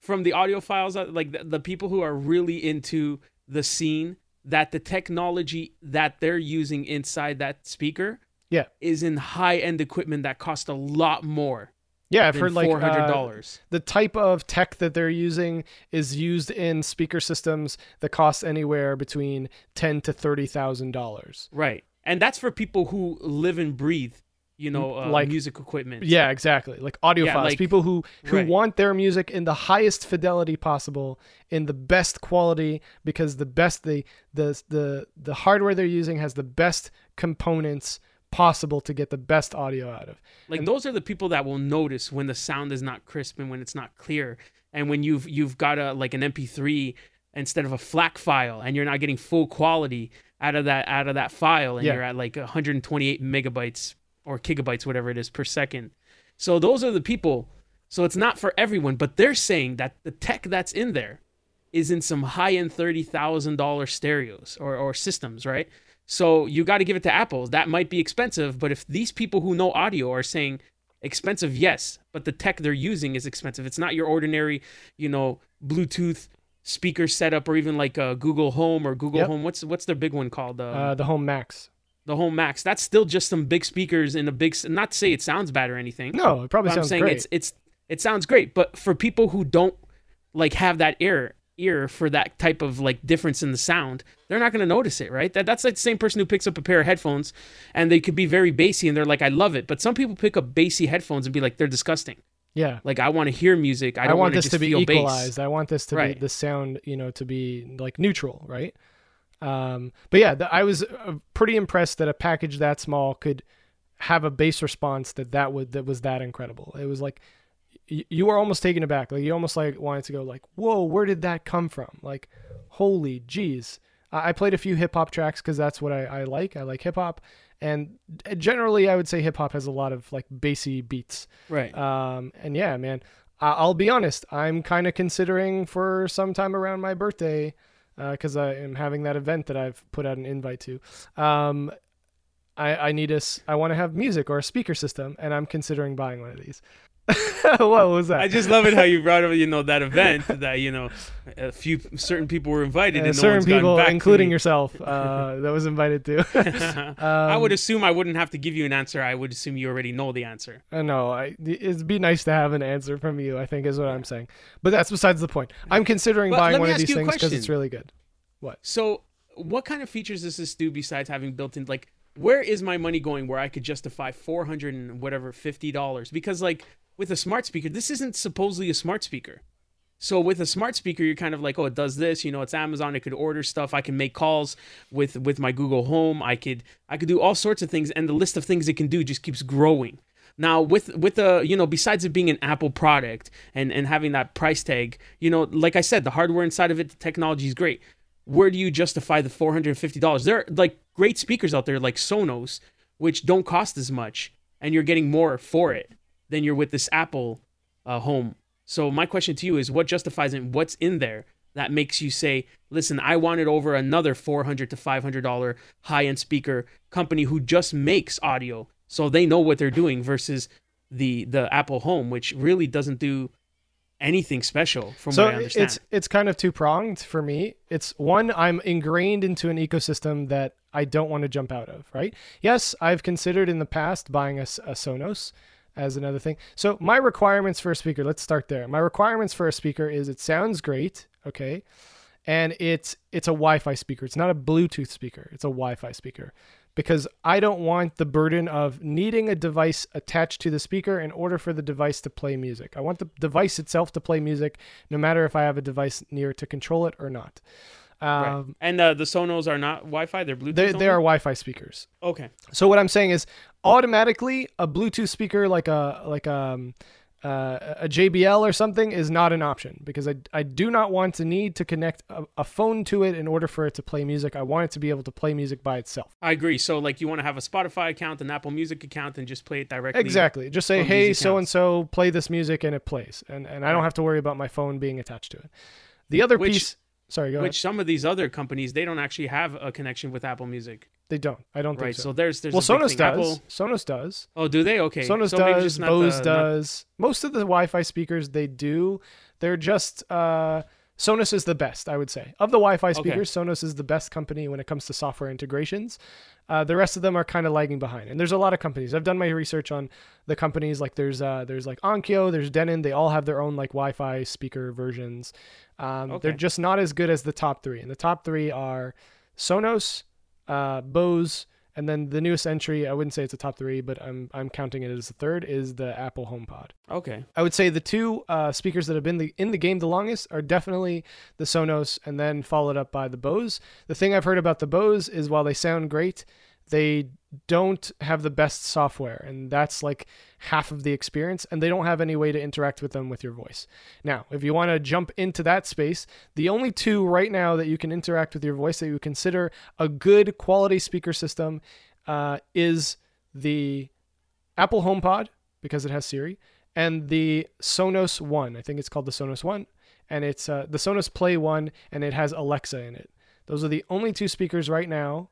from the audiophiles, uh, like the, the people who are really into the scene, that the technology that they're using inside that speaker Yeah. is in high end equipment that cost a lot more Yeah, I've heard like four hundred uh, dollars. the type of tech that they're using is used in speaker systems that cost anywhere between ten to thirty thousand dollars. right, and that's for people who live and breathe, you know, uh, Like- music equipment. Yeah, exactly. Like audiophiles, Yeah, like- people who who right. want their music in the highest fidelity possible, in the best quality, because the best the the the the hardware they're using has the best components possible to get the best audio out of. Like those are the people that will notice when the sound is not crisp and when it's not clear, and when you've you've got a like an MP3 instead of a FLAC file, and you're not getting full quality out of that out of that file, and Yeah. you're at like 128 megabytes or gigabytes, whatever it is per second. So those are the people. So it's not for everyone, but they're saying that the tech that's in there is in some high end thirty thousand dollar stereos or, or systems, right? So you got to give it to Apple. That might be expensive, but if these people who know audio are saying expensive, yes, but the tech they're using is expensive. It's not your ordinary, you know, Bluetooth speaker setup or even like a Google Home or Google Yep. Home. What's what's their big one called? Um, Uh, the Home Max. The whole Max. That's still just some big speakers in a big. Not to say it sounds bad or anything. No, it probably But I'm sounds saying great. it's it's it sounds great, but for people who don't like have that ear ear for that type of like difference in the sound, they're not going to notice it, right? That that's like the same person who picks up a pair of headphones and they could be very bassy and they're like, I love it, but some people pick up bassy headphones and be like, they're disgusting. yeah. Like I want to hear music. I I, don't want this to be feel bass. equalized. I want this to be the sound, you know, to be like neutral, right? Um, but yeah, the, I was uh, pretty impressed that a package that small could have a bass response that that would that was that incredible. It was like y- you were almost taken aback. Like you almost like wanted to go like, "Whoa, where did that come from?" Like, holy jeez. I I played a few hip hop tracks because that's what I, I like. I like hip hop, and generally, I would say hip hop has a lot of like bassy beats. Right. Um, and yeah, man, I- I'll be honest. I'm kind of considering for sometime around my birthday, because I am having that event that I've put out an invite to. Um, I, I need a, I want to have music or a speaker system, and I'm considering buying one of these. what was that? I just love it how you brought up, you know, that event that you know, a few certain people were invited, Uh, and no certain one's people, back including yourself, uh, that was invited to. I Um, would assume I wouldn't have to give you an answer. I would assume you already know the answer. I know. I, it'd be nice to have an answer from you. I think is what I'm saying. But that's besides the point. I'm considering But buying one of these things because it's really good. What? So, what kind of features does this do besides having built-in? Like, where is my money going? Where I could justify four hundred and whatever fifty dollars? Because like with a smart speaker, this isn't supposedly a smart speaker. So with a smart speaker, you're kind of like, oh, it does this. You know, it's Amazon. It could order stuff. I can make calls with with my Google Home. I could I could do all sorts of things, and the list of things it can do just keeps growing. Now with with the you know besides it being an Apple product and and having that price tag, you know, like I said, the hardware inside of it, the technology is great. Where do you justify the four hundred and fifty dollars? There are like great speakers out there like Sonos, which don't cost as much, and you're getting more for it than you're with this Apple uh, Home. So my question to you is, what justifies it? What's in there that makes you say, listen, I want it over another four hundred to five hundred dollar high end speaker company who just makes audio so they know what they're doing versus the the Apple Home, which really doesn't do anything special from so what I understand. it's it's kind of two pronged for me. It's one I'm ingrained into an ecosystem that I don't want to jump out of. Right? Yes, I've considered in the past buying a, a Sonos as another thing. So my requirements for a speaker. Let's start there. My requirements for a speaker is it sounds great. Okay. And it's it's a Wi-Fi speaker. It's not a Bluetooth speaker. It's a Wi-Fi speaker because I don't want the burden of needing a device attached to the speaker in order for the device to play music. I want the device itself to play music, no matter if I have a device near to control it or not. Um, right. And uh, the Sonos are not Wi-Fi; they're Bluetooth. They, they are Wi-Fi speakers. Okay. So what I'm saying is, automatically, a Bluetooth speaker like a like a um, uh, a JBL or something is not an option because I, I do not want to need to connect a, a, phone to it in order for it to play music. I want it to be able to play music by itself. I agree. So like you want to have a Spotify account, an Apple Music account, and just play it directly. Exactly. Just say, hey, so and so, play this music, and it plays, and and I don't have to worry about my phone being attached to it. The other Which, piece. Sorry, go Which ahead. some of these other companies they don't actually have a connection with Apple Music. They don't. I don't right. think so. So there's there's well, Sonos does. Apple, Sonos does. oh, do they? Okay. Sonos so does. just not Bose the- not- does. Most of the Wi-Fi speakers they do. They're just uh, Sonos is the best, I would say. Of the Wi-Fi speakers, Sonos is the best company when it comes to software integrations. Uh, the rest of them are kind of lagging behind, and there's a lot of companies. I've done my research on the companies. Like there's uh, there's like Onkyo, there's Denon. They all have their own like Wi-Fi speaker versions. Um, They're just not as good as the top three, and the top three are Sonos, uh, Bose, and then the newest entry. I wouldn't say it's a top three, but I'm I'm counting it as the third. Is the Apple HomePod. Okay. I would say the two uh, speakers that have been the, in the game the longest are definitely the Sonos, and then followed up by the Bose. The thing I've heard about the Bose is while they sound great, they don't have the best software, and that's like half of the experience. And they don't have any way to interact with them with your voice. Now, if you want to jump into that space, the only two right now that you can interact with your voice that you consider a good quality speaker system uh, is the Apple HomePod because it has Siri, and the Sonos One. I think it's called the Sonos One, and it's uh, the Sonos Play One, and it has Alexa in it. Those are the only two speakers right now.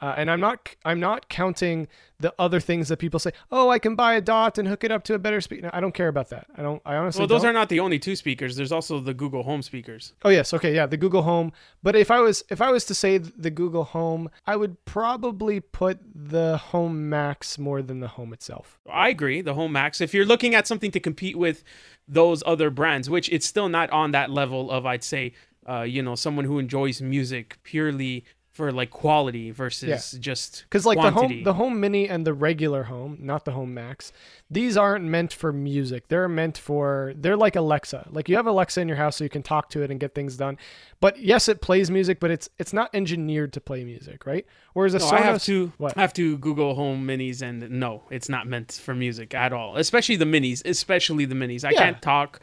Uh, and I'm not I'm not counting the other things that people say. Oh, I can buy a dot and hook it up to a better speaker. No, I don't care about that. I don't. I honestly. Well, those don't. are not the only two speakers. There's also the Google Home speakers. Oh yes, okay, yeah, the Google Home. But if I was if I was to say the Google Home, I would probably put the Home Max more than the Home itself. I agree. The Home Max. If you're looking at something to compete with those other brands, which it's still not on that level of, I'd say, uh, you know, someone who enjoys music purely for like quality versus just Because like quantity. the home, the home mini and the regular home, not the home max, these aren't meant for music. They're meant for they're like Alexa. Like you have Alexa in your house, so you can talk to it and get things done. But yes, it plays music, but it's it's not engineered to play music, right? Whereas a No, Sonos, I have to What? I have to Google Home Minis, and no, it's not meant for music at all. Especially the Minis, especially the Minis. I Yeah. can't talk.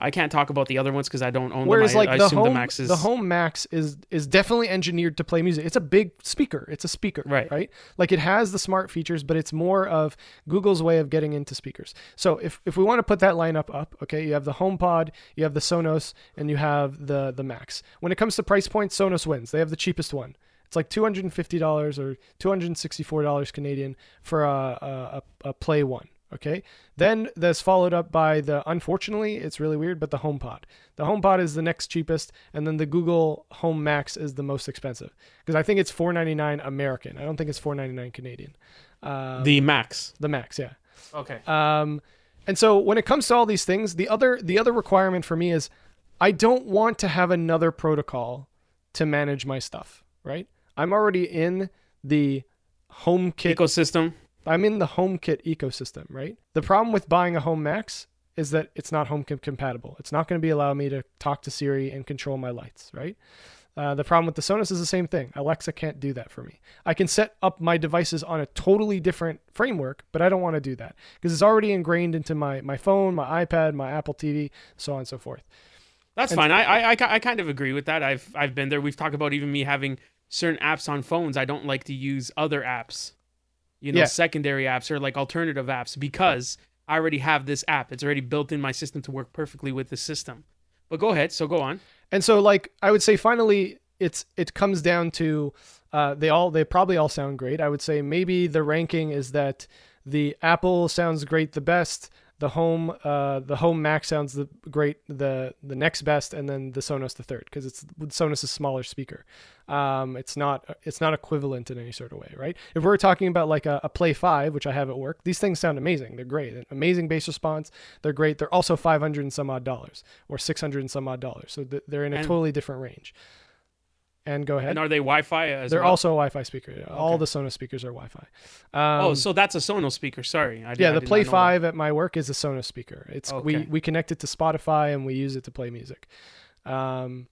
I can't talk about the other ones because I don't own Whereas them. I, like I the home, the Max is the home max is is definitely engineered to play music. It's a big speaker. It's a speaker, Right. Right. Like it has the smart features, but it's more of Google's way of getting into speakers. So if if we want to put that lineup up, okay, you have the HomePod, you have the Sonos, and you have the the Max. When it comes to price points, Sonos wins. They have the cheapest one. It's like two hundred and fifty dollars or two hundred and sixty four dollars Canadian for a a a Play One. Okay. Then that's followed up by the unfortunately, it's really weird, but the HomePod. The HomePod is the next cheapest, and then the Google Home Max is the most expensive because I think it's four ninety nine American. I don't think it's four ninety nine Canadian. Uh, the Max. the Max, yeah. Okay. Um, and so when it comes to all these things, the other the other requirement for me is I don't want to have another protocol to manage my stuff. Right? I'm already in the HomeKit Ecosystem. I'm in the HomeKit ecosystem, right? The problem with buying a Home Max is that it's not home compatible. It's not going to be allowing me to talk to Siri and control my lights, right? Uh, the problem with the Sonos is the same thing. Alexa can't do that for me. I can set up my devices on a totally different framework, but I don't want to do that because it's already ingrained into my my phone, my iPad, my Apple TV, so on and so forth. That's And- fine. I, I I I kind of agree with that. I've I've been there. We've talked about even me having certain apps on phones. I don't like to use other apps, you know, Yeah. secondary apps or like alternative apps because I already have this app. It's already built in my system to work perfectly with the system. But go ahead. So go on. And so like I would say finally it's it comes down to uh, they all they probably all sound great. I would say maybe the ranking is that the Apple sounds great the best, the home uh, the home Max sounds the great the the next best, and then the Sonos the third because it's Sonos' is smaller speaker. Um, it's not it's not equivalent in any sort of way, right? If we're talking about like a, a Play Five, which I have at work, these things sound amazing. They're great, amazing bass response. They're great. They're also five hundred and some odd dollars or six hundred and some odd dollars. So th- they're in a And- totally different range. And go ahead. And are they Wi-Fi as They're well? also a Wi-Fi speaker. Yeah. All the Sonos speakers are Wi-Fi. Um, oh, so that's a Sonos speaker. Sorry. I did, yeah, the Play know that. Five at my work is a Sonos speaker. It's we we connect it to Spotify and we use it to play music. Um,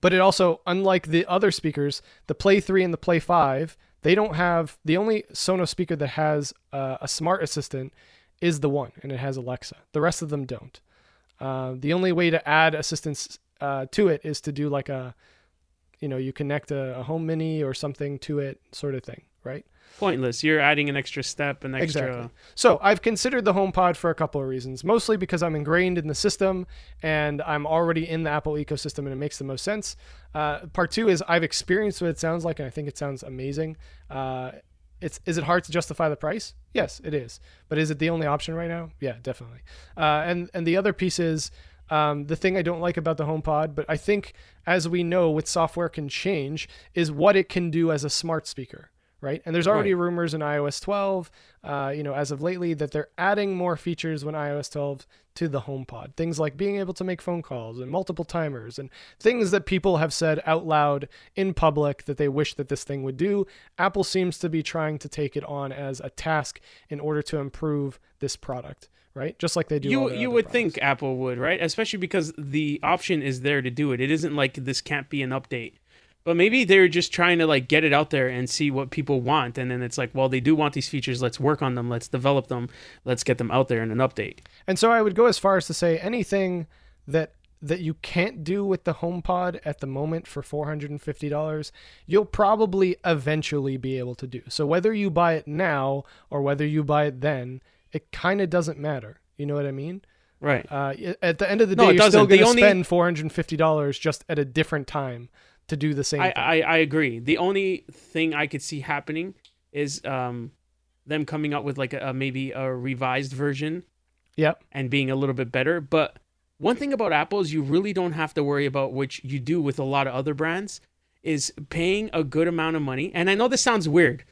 but it also, unlike the other speakers, the Play Three and the Play Five, they don't have the only Sonos speaker that has uh, a smart assistant is the one, and it has Alexa. The rest of them don't. Uh, the only way to add assistance uh, to it is to do like a, you know, you connect a, a home mini or something to it, sort of thing, right? Pointless. You're adding an extra step, an extra. Exactly. So I've considered the HomePod for a couple of reasons. Mostly because I'm ingrained in the system and I'm already in the Apple ecosystem, and it makes the most sense. Uh, part two is I've experienced what it sounds like, and I think it sounds amazing. Uh, it's is it hard to justify the price? Yes, it is. But is it the only option right now? Yeah, definitely. Uh, and and the other piece is um, the thing I don't like about the HomePod, but I think as we know, with software can change, is what it can do as a smart speaker, right? And there's already Right. rumors in iOS 12, uh, you know, as of lately, that they're adding more features when iOS 12 to the HomePod. Things like being able to make phone calls and multiple timers and things that people have said out loud in public that they wish that this thing would do. Apple seems to be trying to take it on as a task in order to improve this product, right? Just like they do. You you would products. think Apple would, right? Especially because the option is there to do it. It isn't like this can't be an update. But maybe they're just trying to like get it out there and see what people want and then it's like, well, they do want these features, let's work on them, let's develop them, let's get them out there in an update. And so I would go as far as to say anything that that you can't do with the HomePod at the moment for $450, you'll probably eventually be able to do. So whether you buy it now or whether you buy it then, it kind of doesn't matter. You know what I mean? Right. Uh, at the end of the day, it you're still going to only- spend $450 just at a different time to do the same I, thing. I, I agree. The only thing I could see happening is um them coming out with like a maybe a revised version yep. and being a little bit better. But one thing about Apple is you really don't have to worry about which you do with a lot of other brands is paying a good amount of money. And I know this sounds weird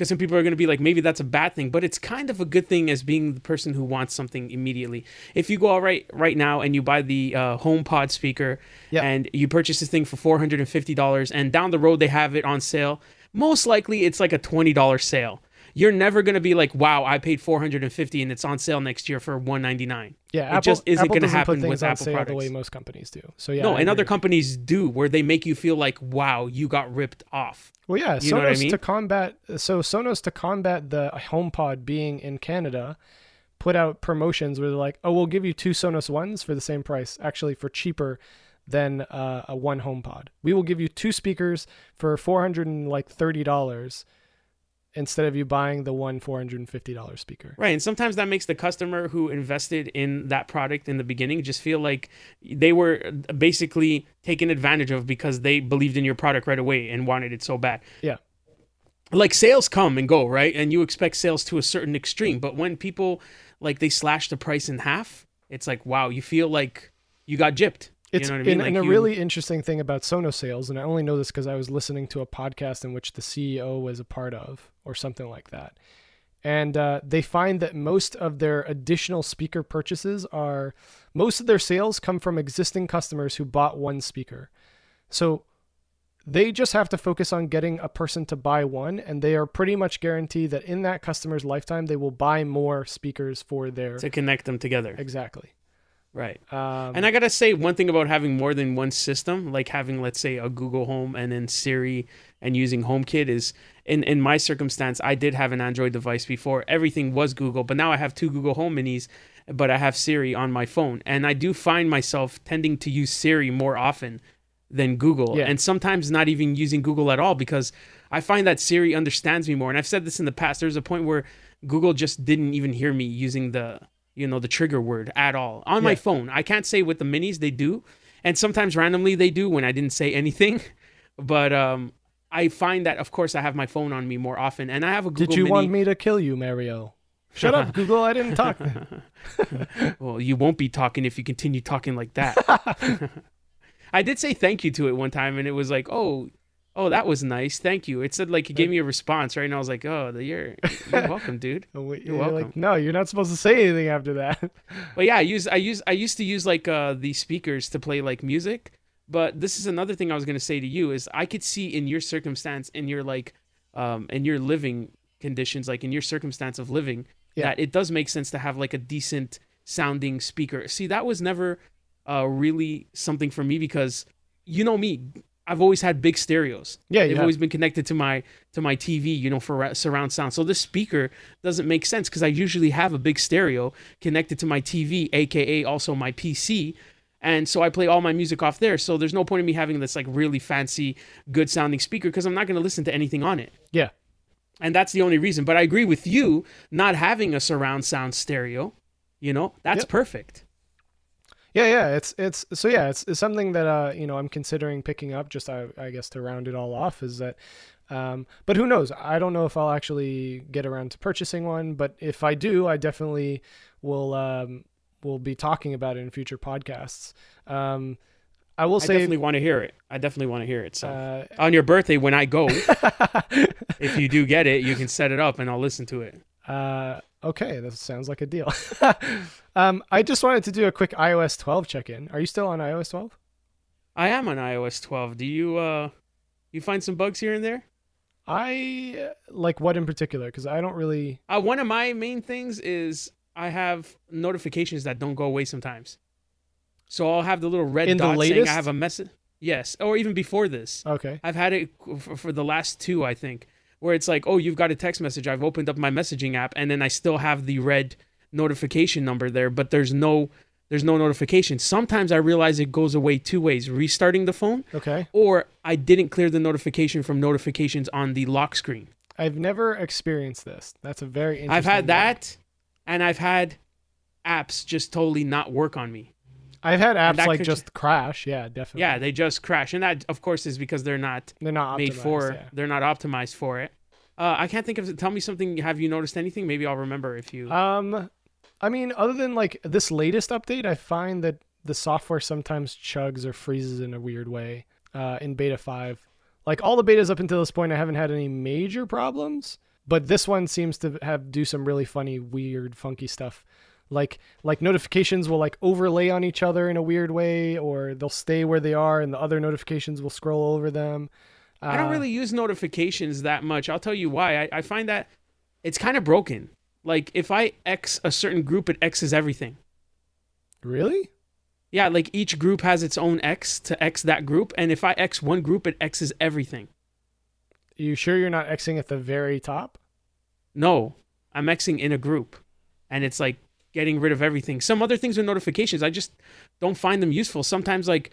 because some people are going to be like, maybe that's a bad thing, but it's kind of a good thing as being the person who wants something immediately. If you go out right right now and you buy the uh, HomePod speaker Yeah. and you purchase this thing for four hundred and fifty dollars, and down the road they have it on sale, most likely it's like a twenty dollar sale. You're never going to be like, wow, I paid 450 and it's on sale next year for 199. Yeah, It Apple, just isn't gonna doesn't happen with on Apple sale the way most companies do. So yeah, no, I and other companies do where they make you feel like, wow, you got ripped off. Well, yeah, You Sonos know what I mean? to combat so Sonos to combat the HomePod being in Canada put out promotions where they're like, "Oh, we'll give you two Sonos ones for the same price, actually for cheaper than uh, a one HomePod. We will give you two speakers for four hundred and like thirty dollars instead of you buying the one four hundred and fifty dollars speaker." Right. And sometimes that makes the customer who invested in that product in the beginning just feel like they were uh, basically taken advantage of because they believed in your product right away and wanted it so bad. Yeah. Like sales come and go, right? And you expect sales to a certain extreme. But when people like they slash the price in half, it's like, wow, you feel like you got gypped. It's you know what I mean? and, Like and a you- really interesting thing about Sonos sales, and I only know this because I was listening to a podcast in which the CEO was a part of, or something like that. And uh, they find that most of their additional speaker purchases are most of their sales come from existing customers who bought one speaker. So they just have to focus on getting a person to buy one, and they are pretty much guaranteed that in that customer's lifetime they will buy more speakers for their to connect them together. exactly. Right. Um, And I gotta say one thing about having more than one system, like having let's say a Google Home and then Siri and using HomeKit is in in my circumstance, I did have an Android device before. Everything was Google, but now I have two Google Home Minis, but I have Siri on my phone, and I do find myself tending to use Siri more often than Google, Yeah. and sometimes not even using Google at all because I find that Siri understands me more. And I've said this in the past. There's a point where Google just didn't even hear me using the you know the trigger word at all on my phone. I can't say with the minis they do, and sometimes randomly they do when I didn't say anything. But um, I find that of course I have my phone on me more often, and I have a Google did you Mini. want me to kill you, Mario? Shut up, Google. I didn't talk. well, you won't be talking if you continue talking like that. I did say thank you to it one time, and it was like, oh. Oh, that was nice. Thank you. It said like it gave me a response, right? And I was like, "Oh, you're you're welcome, dude." You're you're welcome. like, no, you're not supposed to say anything after that. But yeah, I use I use I used to use like uh the speakers to play like music. But this is another thing I was gonna say to you is I could see in your circumstance, in your like um in your living conditions, like in your circumstance of living, Yeah. that it does make sense to have like a decent sounding speaker. See, that was never uh really something for me because you know me. I've always had big stereos. Yeah, they've have. always been connected to my to my TV, you know, for surround sound. So this speaker doesn't make sense because I usually have a big stereo connected to my TV, aka also my PC, and so I play all my music off there. So there's no point in me having this like really fancy, good sounding speaker because I'm not going to listen to anything on it. yeah. And that's the only reason. But I agree with you, not having a surround sound stereo, you know, that's Yep. perfect. Yeah, yeah, it's it's so yeah, it's, it's something that uh you know I'm considering picking up. Just I, I guess to round it all off is that, um, but who knows? I don't know if I'll actually get around to purchasing one. But if I do, I definitely will um will be talking about it in future podcasts. Um, I will I say, definitely want to hear it. I definitely want to hear it. So uh, on your birthday, when I go, if you do get it, you can set it up and I'll listen to it. Uh, okay, that sounds like a deal. um, I just wanted to do a quick iOS 12 check-in. Are you still on iOS 12? I am on iOS 12. Do you uh you find some bugs here and there? I like what in particular? Because I don't really. Uh, one of my main things is I have notifications that don't go away sometimes. So I'll have the little red In the dot saying? I have a message. Yes, or even before this. Okay. I've had it for, for the last two, I think, where it's like, oh, you've got a text message. I've opened up my messaging app, and then I still have the red notification number there, but there's no there's no notification. Sometimes I realize it goes away two ways: restarting the phone, Okay. or I didn't clear the notification from notifications on the lock screen. I've never experienced this. That's a very interesting. I've had one. that, and I've had apps just totally not work on me. I've had apps like just crash. Yeah, definitely. Yeah, they just crash, and that, of course, is because they're not they're not made for. yeah. They're not optimized for it. Uh, I can't think of. Tell me something. Have you noticed anything? Maybe I'll remember if you. Um, I mean, other than like this latest update, I find that the software sometimes chugs or freezes in a weird way. Uh, in beta five, like all the betas up until this point, I haven't had any major problems. But this one seems to have do some really funny, weird, funky stuff. Like like notifications will like overlay on each other in a weird way, or they'll stay where they are, and the other notifications will scroll over them. I don't Uh, really use notifications that much. I'll tell you why. I, I find that it's kind of broken. Like if I X a certain group, it X's everything. really. Yeah, like each group has its own X to X that group, and if I X one group, it X's everything. Are you sure you're not Xing at the very top? No, I'm Xing in a group, and it's like getting rid of everything. Some other things are notifications, I just don't find them useful. Sometimes, like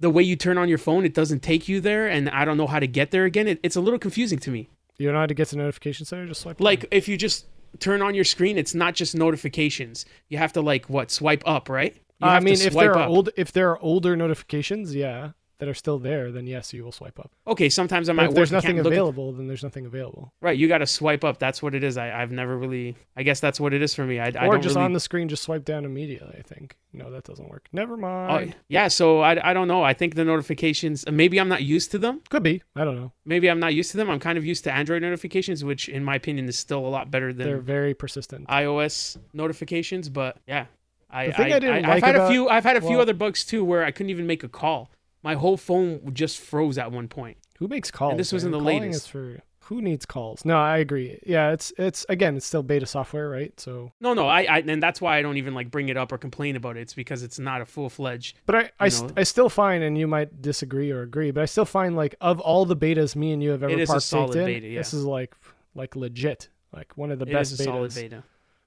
the way you turn on your phone, it doesn't take you there, and I don't know how to get there again. It, it's a little confusing to me. You don't know how to get to notification center? Just swipe. Like if you just turn on your screen, it's not just notifications. You have to like what swipe up, right? You I mean, if there are up. old, if there are older notifications, yeah, that are still there, then yes, you will swipe up. Okay, sometimes I'm But at if there's work, nothing look at- available, then there's nothing available. right, you got to swipe up. That's what it is. I, I've never really. I guess that's what it is for me. I, I or don't just really on the screen, just swipe down immediately. I think no, that doesn't work. Never Oh, mind. yeah, so I, I don't know. I think the notifications, uh, maybe I'm not used to them. Could be. I don't know. Maybe I'm not used to them. I'm kind of used to Android notifications, which in my opinion is still a lot better than They're very persistent. iOS notifications. But yeah, I, The thing I didn't have like had about- a few. I've had a few other bugs too where I couldn't even make a call. My whole phone just froze at one point. Who makes calls? And this was in the Calling latest. for who needs calls? No, I agree. Yeah, it's it's again, it's still beta software, right? So, No, no, I, I and that's why I don't even like bring it up or complain about it. It's because it's not a full fledged. but I I, st- I still find, and you might disagree or agree, but I still find like of all the betas me and you have ever It is a solid in, beta, yeah. this is like like legit, like one of the It best is a solid betas. beta.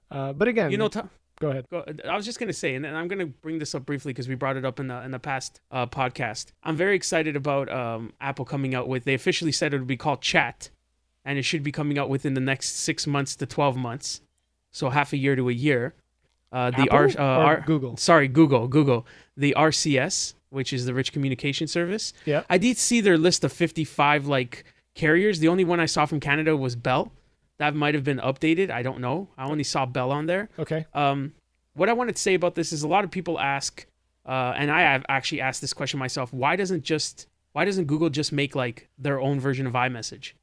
Uh, but again, You know, go ahead. Go, I was just gonna say, and I'm gonna bring this up briefly because we brought it up in the in the past uh, podcast. I'm very excited about um, Apple coming out with. They officially said it would be called Chat, and it should be coming out within the next six months to twelve months, so half a year to a year. Uh, the R, uh, R, Google. sorry, Google, Google, the RCS, which is the Rich Communication Service. Yeah. I did see their list of 55 like carriers. The only one I saw from Canada was Bell. That might have been updated. I don't know. I only saw Bell on there. Okay. Um, what I wanted to say about this is a lot of people ask, uh, and I have actually asked this question myself. Why doesn't just why doesn't Google just make like their own version of iMessage,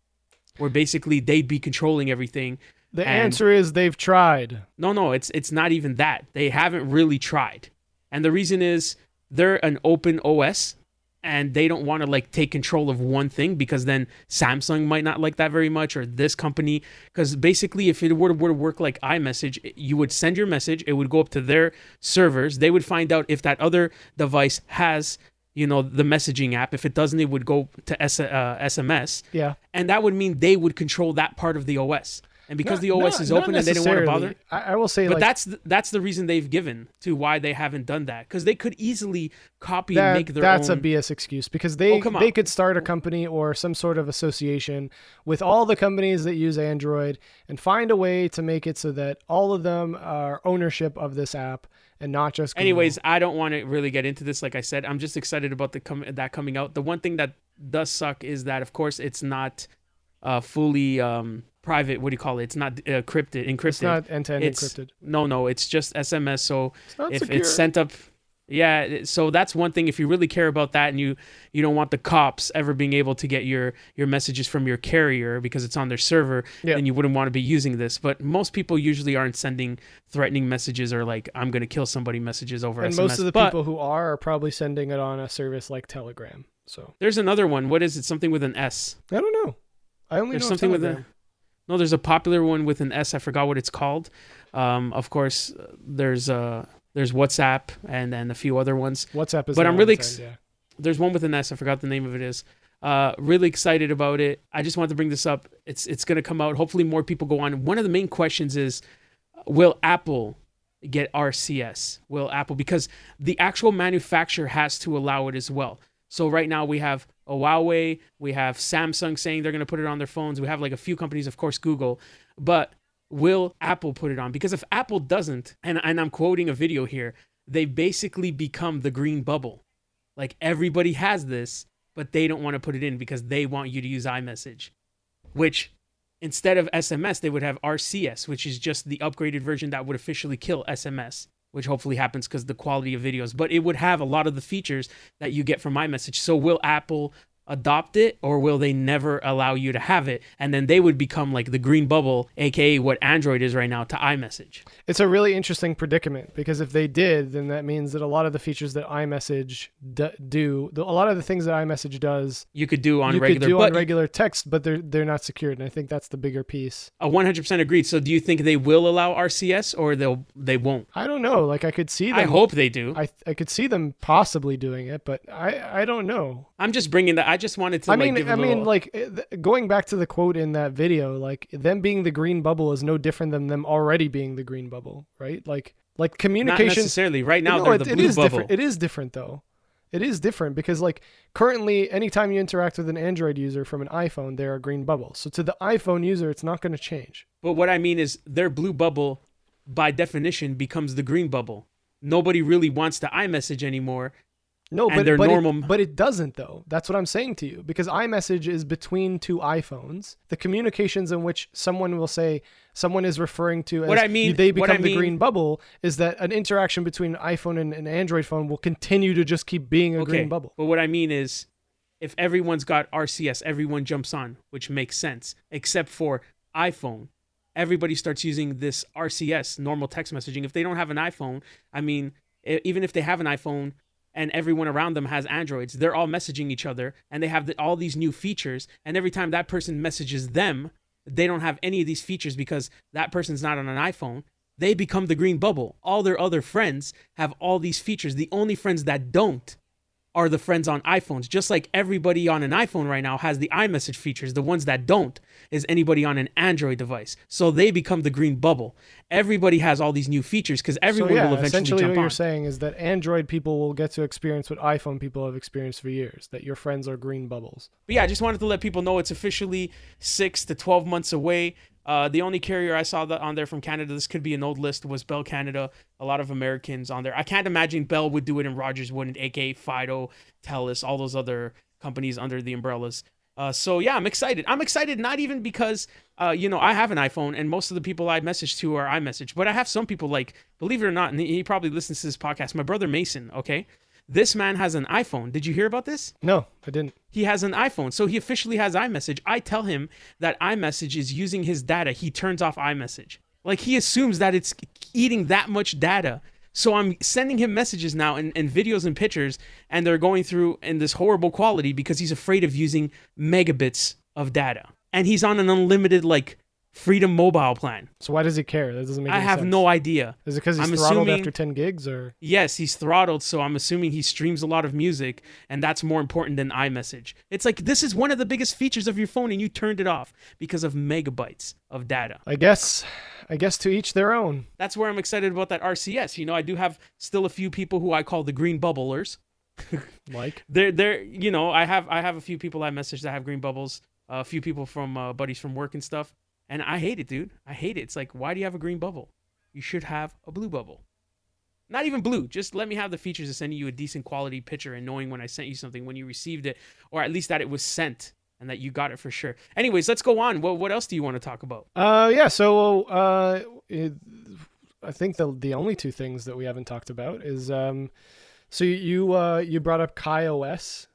where basically they'd be controlling everything? The And- answer is they've tried. No, no, it's it's not even that. They haven't really tried, and the reason is they're an open OS, and they don't want to like take control of one thing because then Samsung might not like that very much, or this company. Because basically, if it were to, were to work like iMessage, you would send your message, it would go up to their servers. They would find out if that other device has, you know, the messaging app. If it doesn't, it would go to S- uh, SMS, Yeah. and that would mean they would control that part of the OS. And because Not- the OS not- is open and they don't want to bother, I, I will say, but like that's the, that's the reason they've given to why they haven't done that because they could easily copy that, and make their own. that's own. a BS excuse because they Oh, they could start a company or some sort of association with all the companies that use Android and find a way to make it so that all of them are ownership of this app and not just Google. Anyways, I don't want to really get into this. Like I said, I'm just excited about the com- that coming out. The one thing that does suck is that, of course, it's not uh, fully um, private. What do you call it? It's not uh, encrypted. Encrypted. it's not end to end It's- encrypted. No, no, it's just SMS. So It's not if secure. it's sent up yeah so that's one thing if you really care about that and you you don't want the cops ever being able to get your your messages from your carrier because it's on their server Yeah. then you wouldn't want to be using this but most people usually aren't sending threatening messages or like i'm going to kill somebody messages over SMS. and SMS. most of the But people who are are probably sending it on a service like Telegram. So there's another one what is it something with an s I don't know. I only there's know something with a no there's a popular one with an s i forgot what it's called um of course uh, there's uh there's whatsapp and then a few other ones WhatsApp is. but I'm really ex- yeah. there's one with an S. I forgot the name of it is. Uh, really excited about it. I just wanted to bring this up. It's it's gonna come out. Hopefully, more people go on. One of the main questions is, will Apple get RCS? Will Apple because the actual manufacturer has to allow it as well. So right now we have Huawei, we have Samsung saying they're gonna put it on their phones. We have like a few companies, of course, Google, but will Apple put it on? Because if Apple doesn't, and, and I'm quoting a video here, they basically become the green bubble. Like everybody has this, but they don't want to put it in because they want you to use iMessage, which instead of SMS, they would have RCS, which is just the upgraded version that would officially kill SMS, which hopefully happens because the quality of videos, but it would have a lot of the features that you get from iMessage. So will Apple adopt it or will they never allow you to have it? And then they would become like the green bubble, aka what Android is right now to iMessage. It's a really interesting predicament because if they did, then that means that a lot of the features that iMessage d- do, the, a lot of the things that iMessage does, You could do on you regular, could do but on regular text, but they're they're not secured, and I think that's the bigger piece. A 100% agreed. So do you think they will allow RCS or they'll they won't? I don't know. Like I could see them. I hope they do. I I could see them possibly doing it, but I I don't know. I'm just bringing that. I just wanted to. I mean, I mean, like eh, going back to the quote in that video, like them being the green bubble is no different than them already being the green bubble, right? Like like not communication. necessarily. Right now no, they're it, the blue is bubble. different. It is different though. It is different because like currently, anytime you interact with an Android user from an iPhone, they're a green bubble. So to the iPhone user, it's not going to change. But what I mean is their blue bubble, by definition, becomes the green bubble. Nobody really wants to iMessage anymore. No, but but, normal- It, but it doesn't though. That's what I'm saying to you because iMessage is between two iPhones. The communications in which someone will say someone is referring to as What I mean- they become I the mean- green bubble is that an interaction between an iPhone and an Android phone will continue to just keep being a Okay. green bubble. But what I mean is, if everyone's got RCS, everyone jumps on, which makes sense, except for iPhone. Everybody starts using this RCS, normal text messaging. If they don't have an iPhone, I mean, even if they have an iPhone, and everyone around them has Androids. They're all messaging each other and they have the, all these new features. And every time that person messages them, they don't have any of these features because that person's not on an iPhone. They become the green bubble. All their other friends have all these features. The only friends that don't are the friends on iPhones. Just like everybody on an iPhone right now has the iMessage features, the ones that don't is anybody on an Android device. So they become the green bubble. Everybody has all these new features because everyone so yeah, will eventually essentially jump what on. you're saying is that Android people will get to experience what iPhone people have experienced for years. That your friends are green bubbles. But yeah, I just wanted to let people know it's officially six to 12 months away. Uh, the only carrier I saw that on there from Canada, this could be an old list, was Bell Canada. A lot of Americans on there. I can't imagine Bell would do it and Rogers wouldn't, aka Fido, Telus, all those other companies under the umbrellas. Uh, so yeah, I'm excited. I'm excited not even because uh, you know I have an iPhone and most of the people I message to are iMessage, but I have some people like, believe it or not, and he probably listens to this podcast. My brother Mason, okay, this man has an iPhone. Did you hear about this? No, I didn't. he has an iPhone. So he officially has iMessage. I tell him that iMessage is using his data. He turns off iMessage. Like he assumes that it's eating that much data. So I'm sending him messages now and, and videos and pictures, and they're going through in this horrible quality because he's afraid of using megabits of data. And he's on an unlimited like freedom mobile plan. So why does he care? That doesn't make. I have sense. no idea. Is it because he's I'm throttled assuming- after ten gigs, or Yes, he's throttled, so I'm assuming he streams a lot of music, and that's more important than iMessage. It's like this is one of the biggest features of your phone, and you turned it off because of megabytes of data. I guess, I guess to each their own. That's where I'm excited about that RCS. You know, I do have still a few people who I call the green bubblers. Like, They're they're you know I have I have a few people I message that have green bubbles, a few people from uh, buddies from work and stuff, and I hate it, dude. I hate it. It's like why do you have a green bubble? You should have a blue bubble. Not even blue. Just let me have the features of sending you a decent quality picture and knowing when I sent you something, when you received it, or at least that it was sent and that you got it for sure. Anyways, let's go on. What what else do you want to talk about? uh, yeah. So, uh, it, I think the the only two things that we haven't talked about is um, so you uh you brought up KaiOS.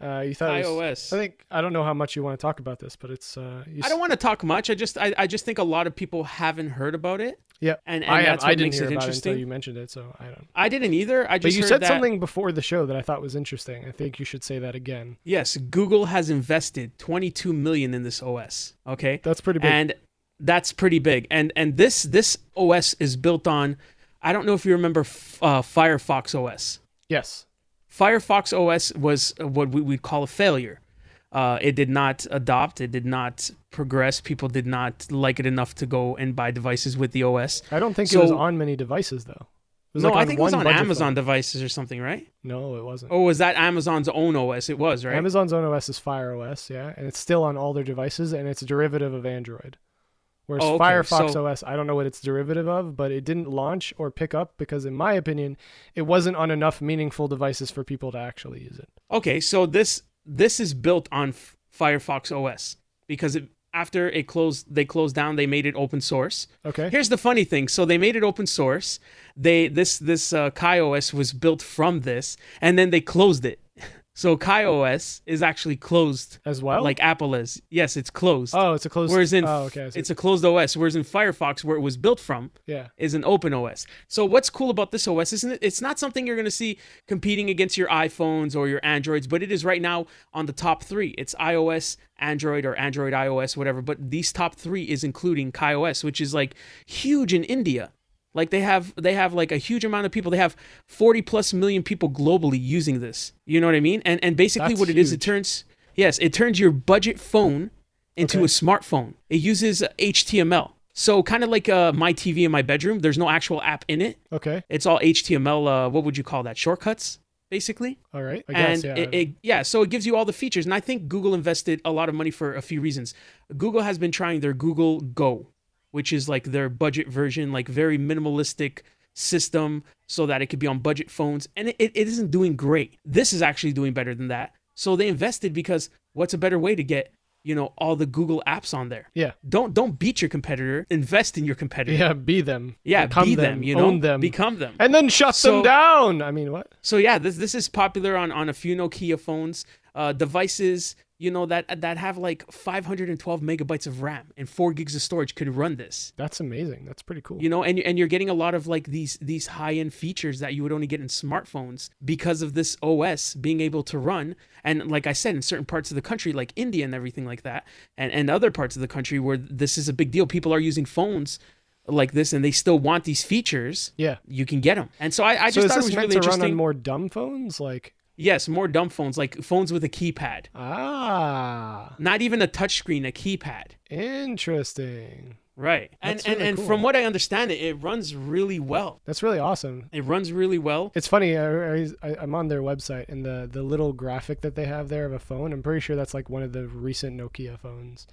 Uh, you thought it was- iOS. I think I don't know how much you want to talk about this, but it's uh, I don't want to talk much. I just I, I just think a lot of people haven't heard about it. Yeah, And, and I, that's I what didn't makes hear it about it interesting. until you mentioned it, so I don't. I didn't either. I just. But you said that, something before the show that I thought was interesting. I think you should say that again. Yes, Google has invested 22 million in this OS. Okay, That's pretty big. and that's pretty big. And and this this OS is built on. I don't know if you remember f- uh, Firefox OS. yes. Firefox OS was what we would call a failure. Uh, it did not adopt. It did not progress. People did not like it enough to go and buy devices with the OS. I don't think it was on many devices though. It was No, like I think it was on Amazon phone. devices or something, right? No, it wasn't. Oh, was that Amazon's own OS? It was, right? Amazon's own OS is Fire OS, yeah, and it's still on all their devices, and it's a derivative of Android. Whereas Oh, okay, Firefox so- OS, I don't know what it's derivative of, but it didn't launch or pick up because, in my opinion, it wasn't on enough meaningful devices for people to actually use it. Okay, so this this is built on F- Firefox OS because it, after it closed, they closed down. They made it open source. Okay. Here's the funny thing: so they made it open source. They this this uh, Kai OS was built from this, and then they closed it. So Kai OS is actually closed, As well. like Apple is. Yes, it's closed. oh, it's a closed. whereas in oh, okay, it's a closed OS. Whereas in Firefox, where it was built from, yeah. is an open OS. So what's cool about this OS isn't it? It's not something you're going to see competing against your iPhones or your Androids, but it is right now on the top three. It's iOS, Android, or Android iOS, whatever. But these top three is including KaiOS, which is like huge in India. Like they have they have like a huge amount of people. They have 40 plus million people globally using this. You know what I mean? And and basically That's what it is, it huge. turns yes, it turns your budget phone into Okay. a smartphone. It uses HTML. So kind of like uh, my TV in my bedroom. There's no actual app in it. Okay. It's all HTML. Uh, what would you call that? Shortcuts, basically. All right. I and guess. Yeah. it, it, yeah, so it gives you all the features. And I think Google invested a lot of money for a few reasons. Google has been trying their Google Go, which is like their budget version, like very minimalistic system, so that it could be on budget phones. And it, it isn't doing great. This is actually doing better than that. So they invested because what's a better way to get you know all the Google apps on there? yeah. Don't don't beat your competitor. Invest in your competitor. Yeah. Be them. Yeah, Become be them. them, you know, Own them. become them. and then shut So- them down. I mean, what? So yeah, this this is popular on on a few Nokia phones, uh, devices you know that that have like 512 megabytes of RAM and 4 gigs of storage could run this. That's amazing. That's pretty cool. You know, and and you're getting a lot of like these these high-end features that you would only get in smartphones because of this OS being able to run. And like I said, in certain parts of the country, like India and everything like that, and and other parts of the country where this is a big deal, people are using phones like this and they still want these features. yeah. You can get them. And so I, I So just is thought it was meant really to run interesting. on more dumb phones? Like yes, more dumb phones, like phones with a keypad. ah, Not even a touchscreen, a keypad. interesting. Right. And That's and, really and cool. from what I understand it, it runs really well. That's really awesome. It runs really well. It's funny. I, I, I'm on their website, and the the little graphic that they have there of a phone. I'm pretty sure that's like one of the recent Nokia phones.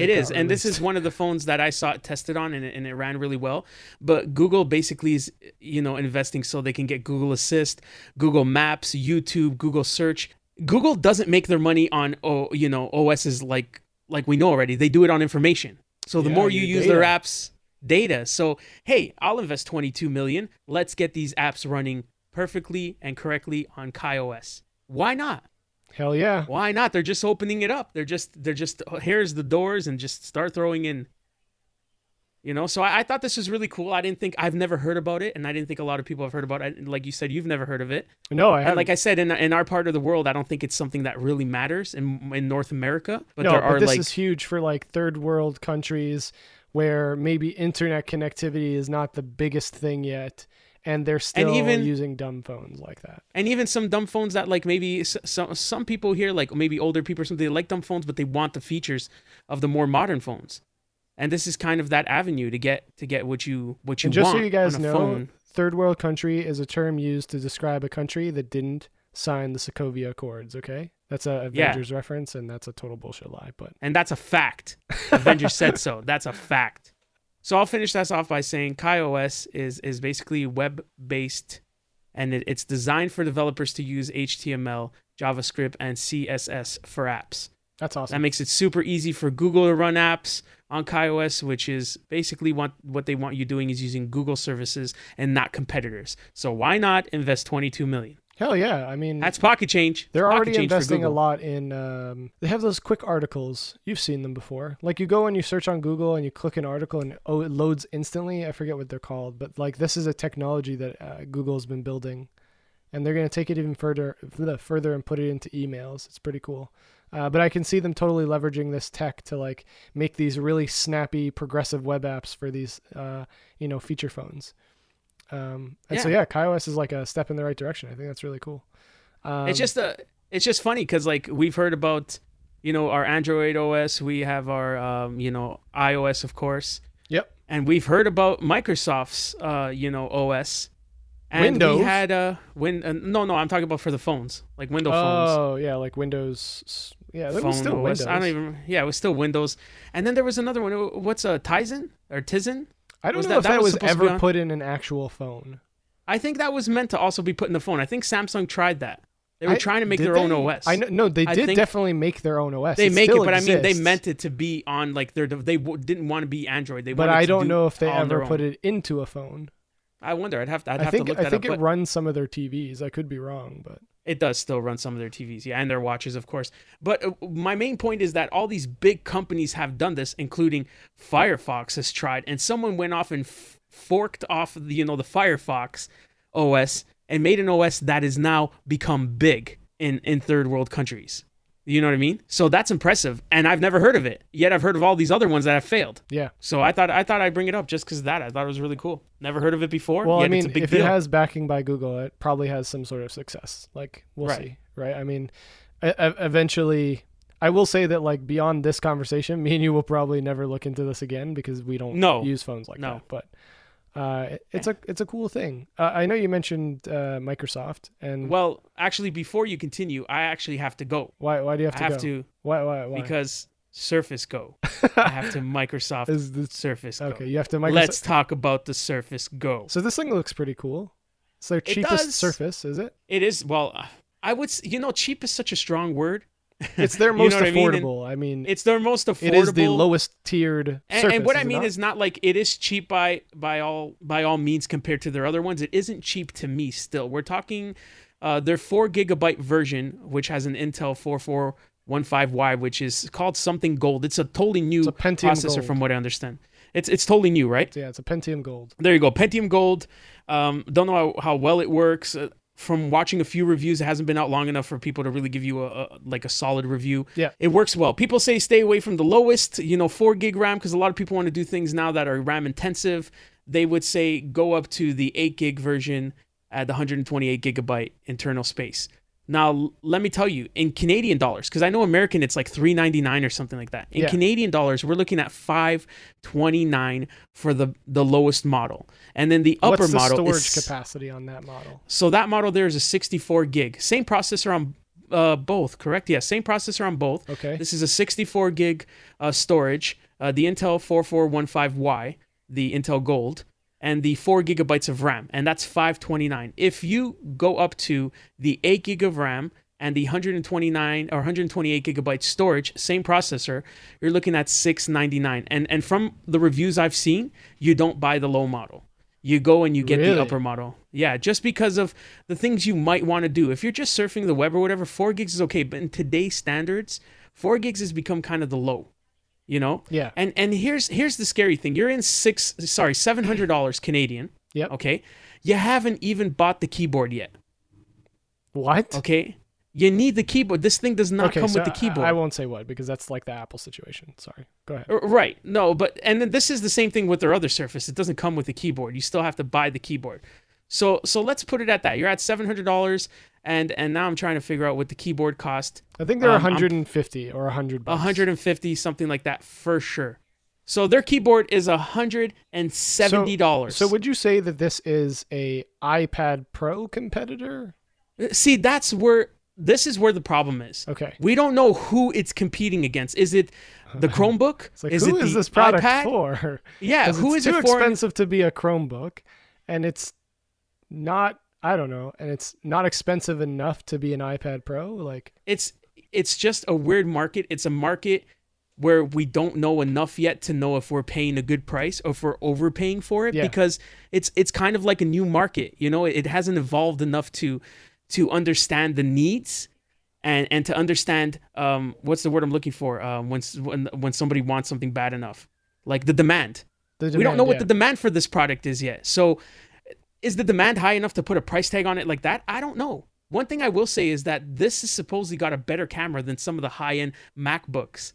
It is, and this is one of the phones that I saw it tested on, and it, and it ran really well. But Google basically is, you know, investing so they can get Google Assist, Google Maps, YouTube, Google Search. Google doesn't make their money on, oh, you know, OSs like like we know already. They do it on information. So the Yeah, more you use their apps, data. So hey, I'll invest 22 million. Let's get these apps running perfectly and correctly on KaiOS. Why not? Hell yeah. Why not? They're just opening it up. They're just they're just here's the doors and just start throwing in. You know, so I, I thought this was really cool. I didn't think I've never heard about it, and I didn't think a lot of people have heard about it. Like you said, you've never heard of it, No, I haven't. like I said, in in our part of the world, I don't think it's something that really matters in in North America. But no, there but are this like is huge for like third world countries where maybe internet connectivity is not the biggest thing yet, and they're still even- using dumb phones like that. and even some dumb phones that like maybe some some people here like maybe older people or something they like dumb phones but they want the features of the more modern phones and this is kind of that avenue to get to get what you what you And just want so you guys know, phone. third world country is a term used to describe a country that didn't sign the Sokovia Accords. Okay, that's a Yeah. Avengers reference, and that's a total bullshit lie. But and that's a fact. Avengers said so. That's a fact. So I'll finish this off by saying KaiOS is is basically web based, and it, it's designed for developers to use HTML, JavaScript, and CSS for apps. that's awesome. That makes it super easy for Google to run apps on KaiOS, which is basically what what they want you doing is using Google services and not competitors. So why not invest 22 million? Hell yeah! I mean, That's pocket change. They're Pocket already change investing a lot in. Um, they have those quick articles. You've seen them before. Like you go and you search on Google and you click an article and oh, it loads instantly. I forget what they're called, but like this is a technology that uh, Google's been building, and they're going to take it even further, further and put it into emails. It's pretty cool. Uh, but I can see them totally leveraging this tech to like make these really snappy, progressive web apps for these, uh, you know, feature phones. Um, and so Yeah. yeah, KaiOS is like a step in the right direction. I think that's really cool. Um, it's just a it's just funny because like we've heard about you know our android os we have our um, you know ios of course Yep. and we've heard about microsoft's uh, you know os and Windows? we had a win uh, no no i'm talking about for the phones like window phones Oh yeah, like Windows. Yeah, that was still OS. Windows. i don't even yeah it was still windows and then there was another one what's a tizen or tizen I don't know that- if that that, was was, supposed to be ever put in an actual phone. i think that was meant to also be put in the phone i think samsung tried that they were I- trying to make their own os I know, no, they I did definitely make their own OS. They It make it, but I mean, they meant it to be on like their. They w- didn't want to be Android. They But I don't do know if they all on their ever put it into a phone. I wonder. I'd have to. I'd I have think to look I think up. it runs some of their TVs. I could be wrong, but it does still run some of their TVs, yeah, and their watches, of course. But uh, my main point is that all these big companies have done this, including Firefox has tried, and someone went off and f- forked off, the, you know, the Firefox OS and made an OS that is now become big in in third world countries. You know what I mean? So that's impressive, and I've never heard of it. Yet I've heard of all these other ones that have failed. yeah. So I thought I thought I'd bring it up just because of that. I thought it was really cool. Never heard of it before. Well, I mean, it's a big if deal. it has backing by Google, it probably has some sort of success. Like we'll Right. see, right? I mean, eventually, I will say that like beyond this conversation, me and you will probably never look into this again because we don't No. use phones like No. that. But uh, it's a it's a cool thing. Uh, I know you mentioned uh, Microsoft, and well, actually, before you continue, I actually have to go. why why do you have I to have go? to Why why why? because Surface Go. I have to Microsoft Is the Surface Go. okay? You have to Microsoft. Let's talk about the Surface Go. So this thing looks pretty cool. It's their cheapest does. Surface, is it? It is well, I would you know cheap is such a strong word. It's their You know most I mean? Affordable. I mean, It's their most affordable. it is the lowest tiered And, and what I mean is not like it is cheap by by all by all means compared to their other ones. It isn't cheap to me. Still, we're talking uh, their four gigabyte version, which has an Intel 4415Y, which is called something gold. It's a totally new a Pentium processor, Gold. from what I understand. It's it's totally new, right? Yeah, it's a Pentium Gold. There you go, Pentium Gold. Um, don't know how, how well it works. From watching a few reviews, it hasn't been out long enough for people to really give you a, a like a solid review. Yeah. it works well. People say stay away from the lowest, you know, four gig RAM because a lot of people want to do things now that are RAM intensive. They would say go up to the eight gig version at the 128 gigabyte internal space. Now, let me tell you, in Canadian dollars, because I know American, it's like 3.99 or something like that. In Yeah. Canadian dollars, we're looking at 5.29 for the the lowest model, and then the upper What's the model storage is capacity on that model? so that model there is a 64 gig, same processor on uh, both, correct? Yeah, same processor on both. Okay. This is a 64 gig uh, storage, uh, the Intel 4415Y, the Intel Gold, and the 4 gigabytes of RAM, and that's 529. If you go up to the 8 gig of RAM and the 129 or 128 gigabyte storage, same processor, you're looking at 699. And and from the reviews I've seen, you don't buy the low model. You go and you get Really? the upper model. Yeah, just because of the things you might want to do. If you're just surfing the web or whatever, 4 gigs is okay, but in today's standards, 4 gigs has become kind of the low. You know? Yeah. And and here's here's the scary thing. You're in 6 sorry, $700 Canadian, yeah okay? You haven't even bought the keyboard yet. What? Okay? You need the keyboard. This thing does not Okay, come so with the keyboard. I, won't say what because that's like the Apple situation. Sorry. Go ahead. Right. No, but and then this is the same thing with their other Surface. It doesn't come with the keyboard. You still have to buy the keyboard. So so let's put it at that. You're at seven hundred dollars, and and now I'm trying to figure out what the keyboard cost. I think they're Um, I'm- 150 or 100 bucks. 150, something like that for sure. So their keyboard is hundred and seventy dollars. So would you say that this is a iPad Pro competitor? see that's where this is where the problem is. Okay. We don't know who it's competing against. Is it the Chromebook? It's like is who it is the this product iPad? for? Yeah, who it's is too it for? expensive to be a Chromebook, and it's not. I don't know, and it's not expensive enough to be an iPad Pro. Like, it's it's just a weird market. It's a market where we don't know enough yet to know if we're paying a good price or if we're overpaying for it Yeah. because it's it's kind of like a new market. You know, it hasn't evolved enough to to understand the needs and and to understand um what's the word I'm looking for um when when when somebody wants something bad enough like the demand. the we don't demand, know what the demand for this product is yet. So, is the demand high enough to put a price tag on it like that? I don't know. One thing I will say is that this has supposedly got a better camera than some of the high end MacBooks.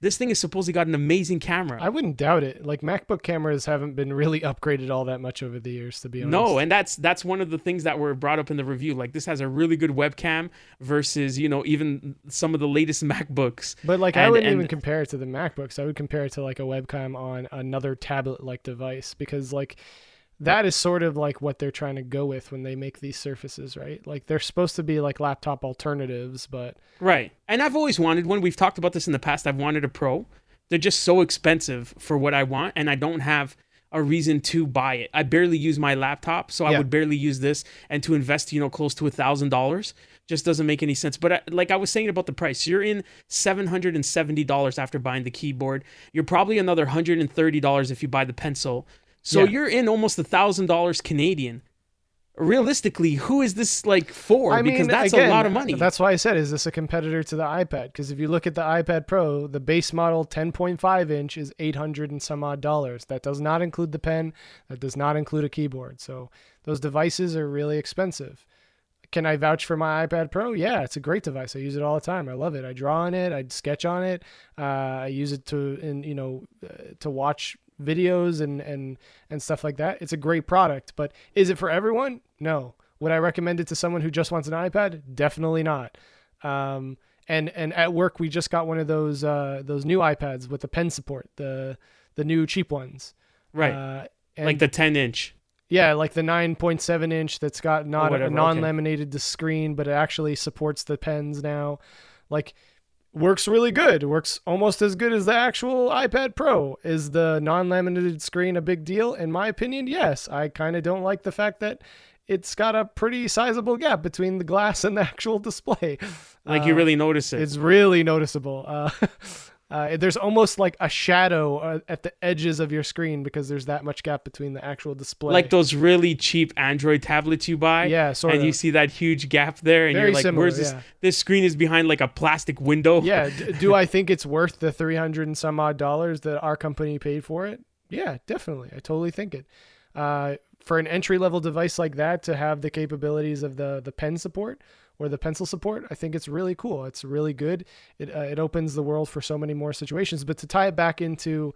This thing has supposedly got an amazing camera. I wouldn't doubt it. Like MacBook cameras haven't been really upgraded all that much over the years, to be honest. no, and that's that's one of the things that were brought up in the review. Like this has a really good webcam versus you know even some of the latest MacBooks. But like I wouldn't and- even compare it to the MacBooks. I would compare it to like a webcam on another tablet-like device because like that is sort of like what they're trying to go with when they make these surfaces, right? Like they're supposed to be like laptop alternatives, but Right. And I've always wanted one. We've talked about this in the past. I've wanted a Pro. They're just so expensive for what I want, and I don't have a reason to buy it. I barely use my laptop, so I would barely use this. And to invest, you know, close to a thousand dollars just doesn't make any sense. But I, like I was saying about the price, you're in seven hundred and seventy dollars after buying the keyboard. You're probably another hundred and thirty dollars if you buy the pencil. So Yeah. you're in almost a thousand dollars Canadian. Realistically, who is this like for? I mean, because that's again, a lot of money. That's why I said, is this a competitor to the iPad? Because if you look at the iPad Pro, the base model 10.5 inch is 800 and some odd dollars. That does not include the pen. That does not include a keyboard. So those devices are really expensive. Can I vouch for my iPad Pro? Yeah, it's a great device. I use it all the time. I love it. I draw on it. I sketch on it. Uh, I use it to, in you know, uh, to watch videos and and and stuff like that. It's a great product, but is it for everyone? No. Would I recommend it to someone who just wants an iPad? Definitely not. Um, and and at work we just got one of those uh, those new iPads with the pen support, the the new cheap ones. right. Uh, like the 10 inch. yeah, like the 9.7 inch that's got not whatever, a non-laminated to screen, but it actually supports the pens now. Like works really good. Works almost as good as the actual iPad Pro. Is the non-laminated screen a big deal? In my opinion, yes. I kind of don't like the fact that it's got a pretty sizable gap between the glass and the actual display. Like you Uh, really notice it. it's really noticeable. Uh, Uh, there's almost like a shadow uh, at the edges of your screen because there's that much gap between the actual display. Like those really cheap Android tablets you buy. Yeah, sort and of. you see that huge gap there, and Very you're like, similar, "Where's this? yeah. This screen is behind like a plastic window." yeah. D- do I think it's worth the 300 and some odd dollars that our company paid for it? Yeah, definitely. I totally think it. Uh, for an entry level device like that to have the capabilities of the the pen support or the pencil support, I think it's really cool. It's really good. It uh, it opens the world for so many more situations. But to tie it back into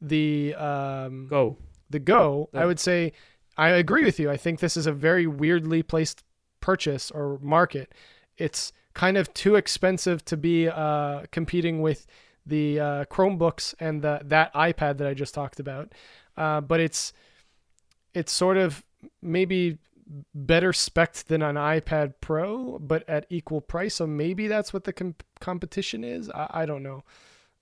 the um, Go. the Go, I would say I agree with you. I think this is a very weirdly placed purchase or market. It's kind of too expensive to be uh, competing with the uh, Chromebooks and the, that iPad that I just talked about. Uh, but it's it's sort of maybe better spec than an iPad Pro, but at equal price. So maybe that's what the com- competition is. I, I don't know.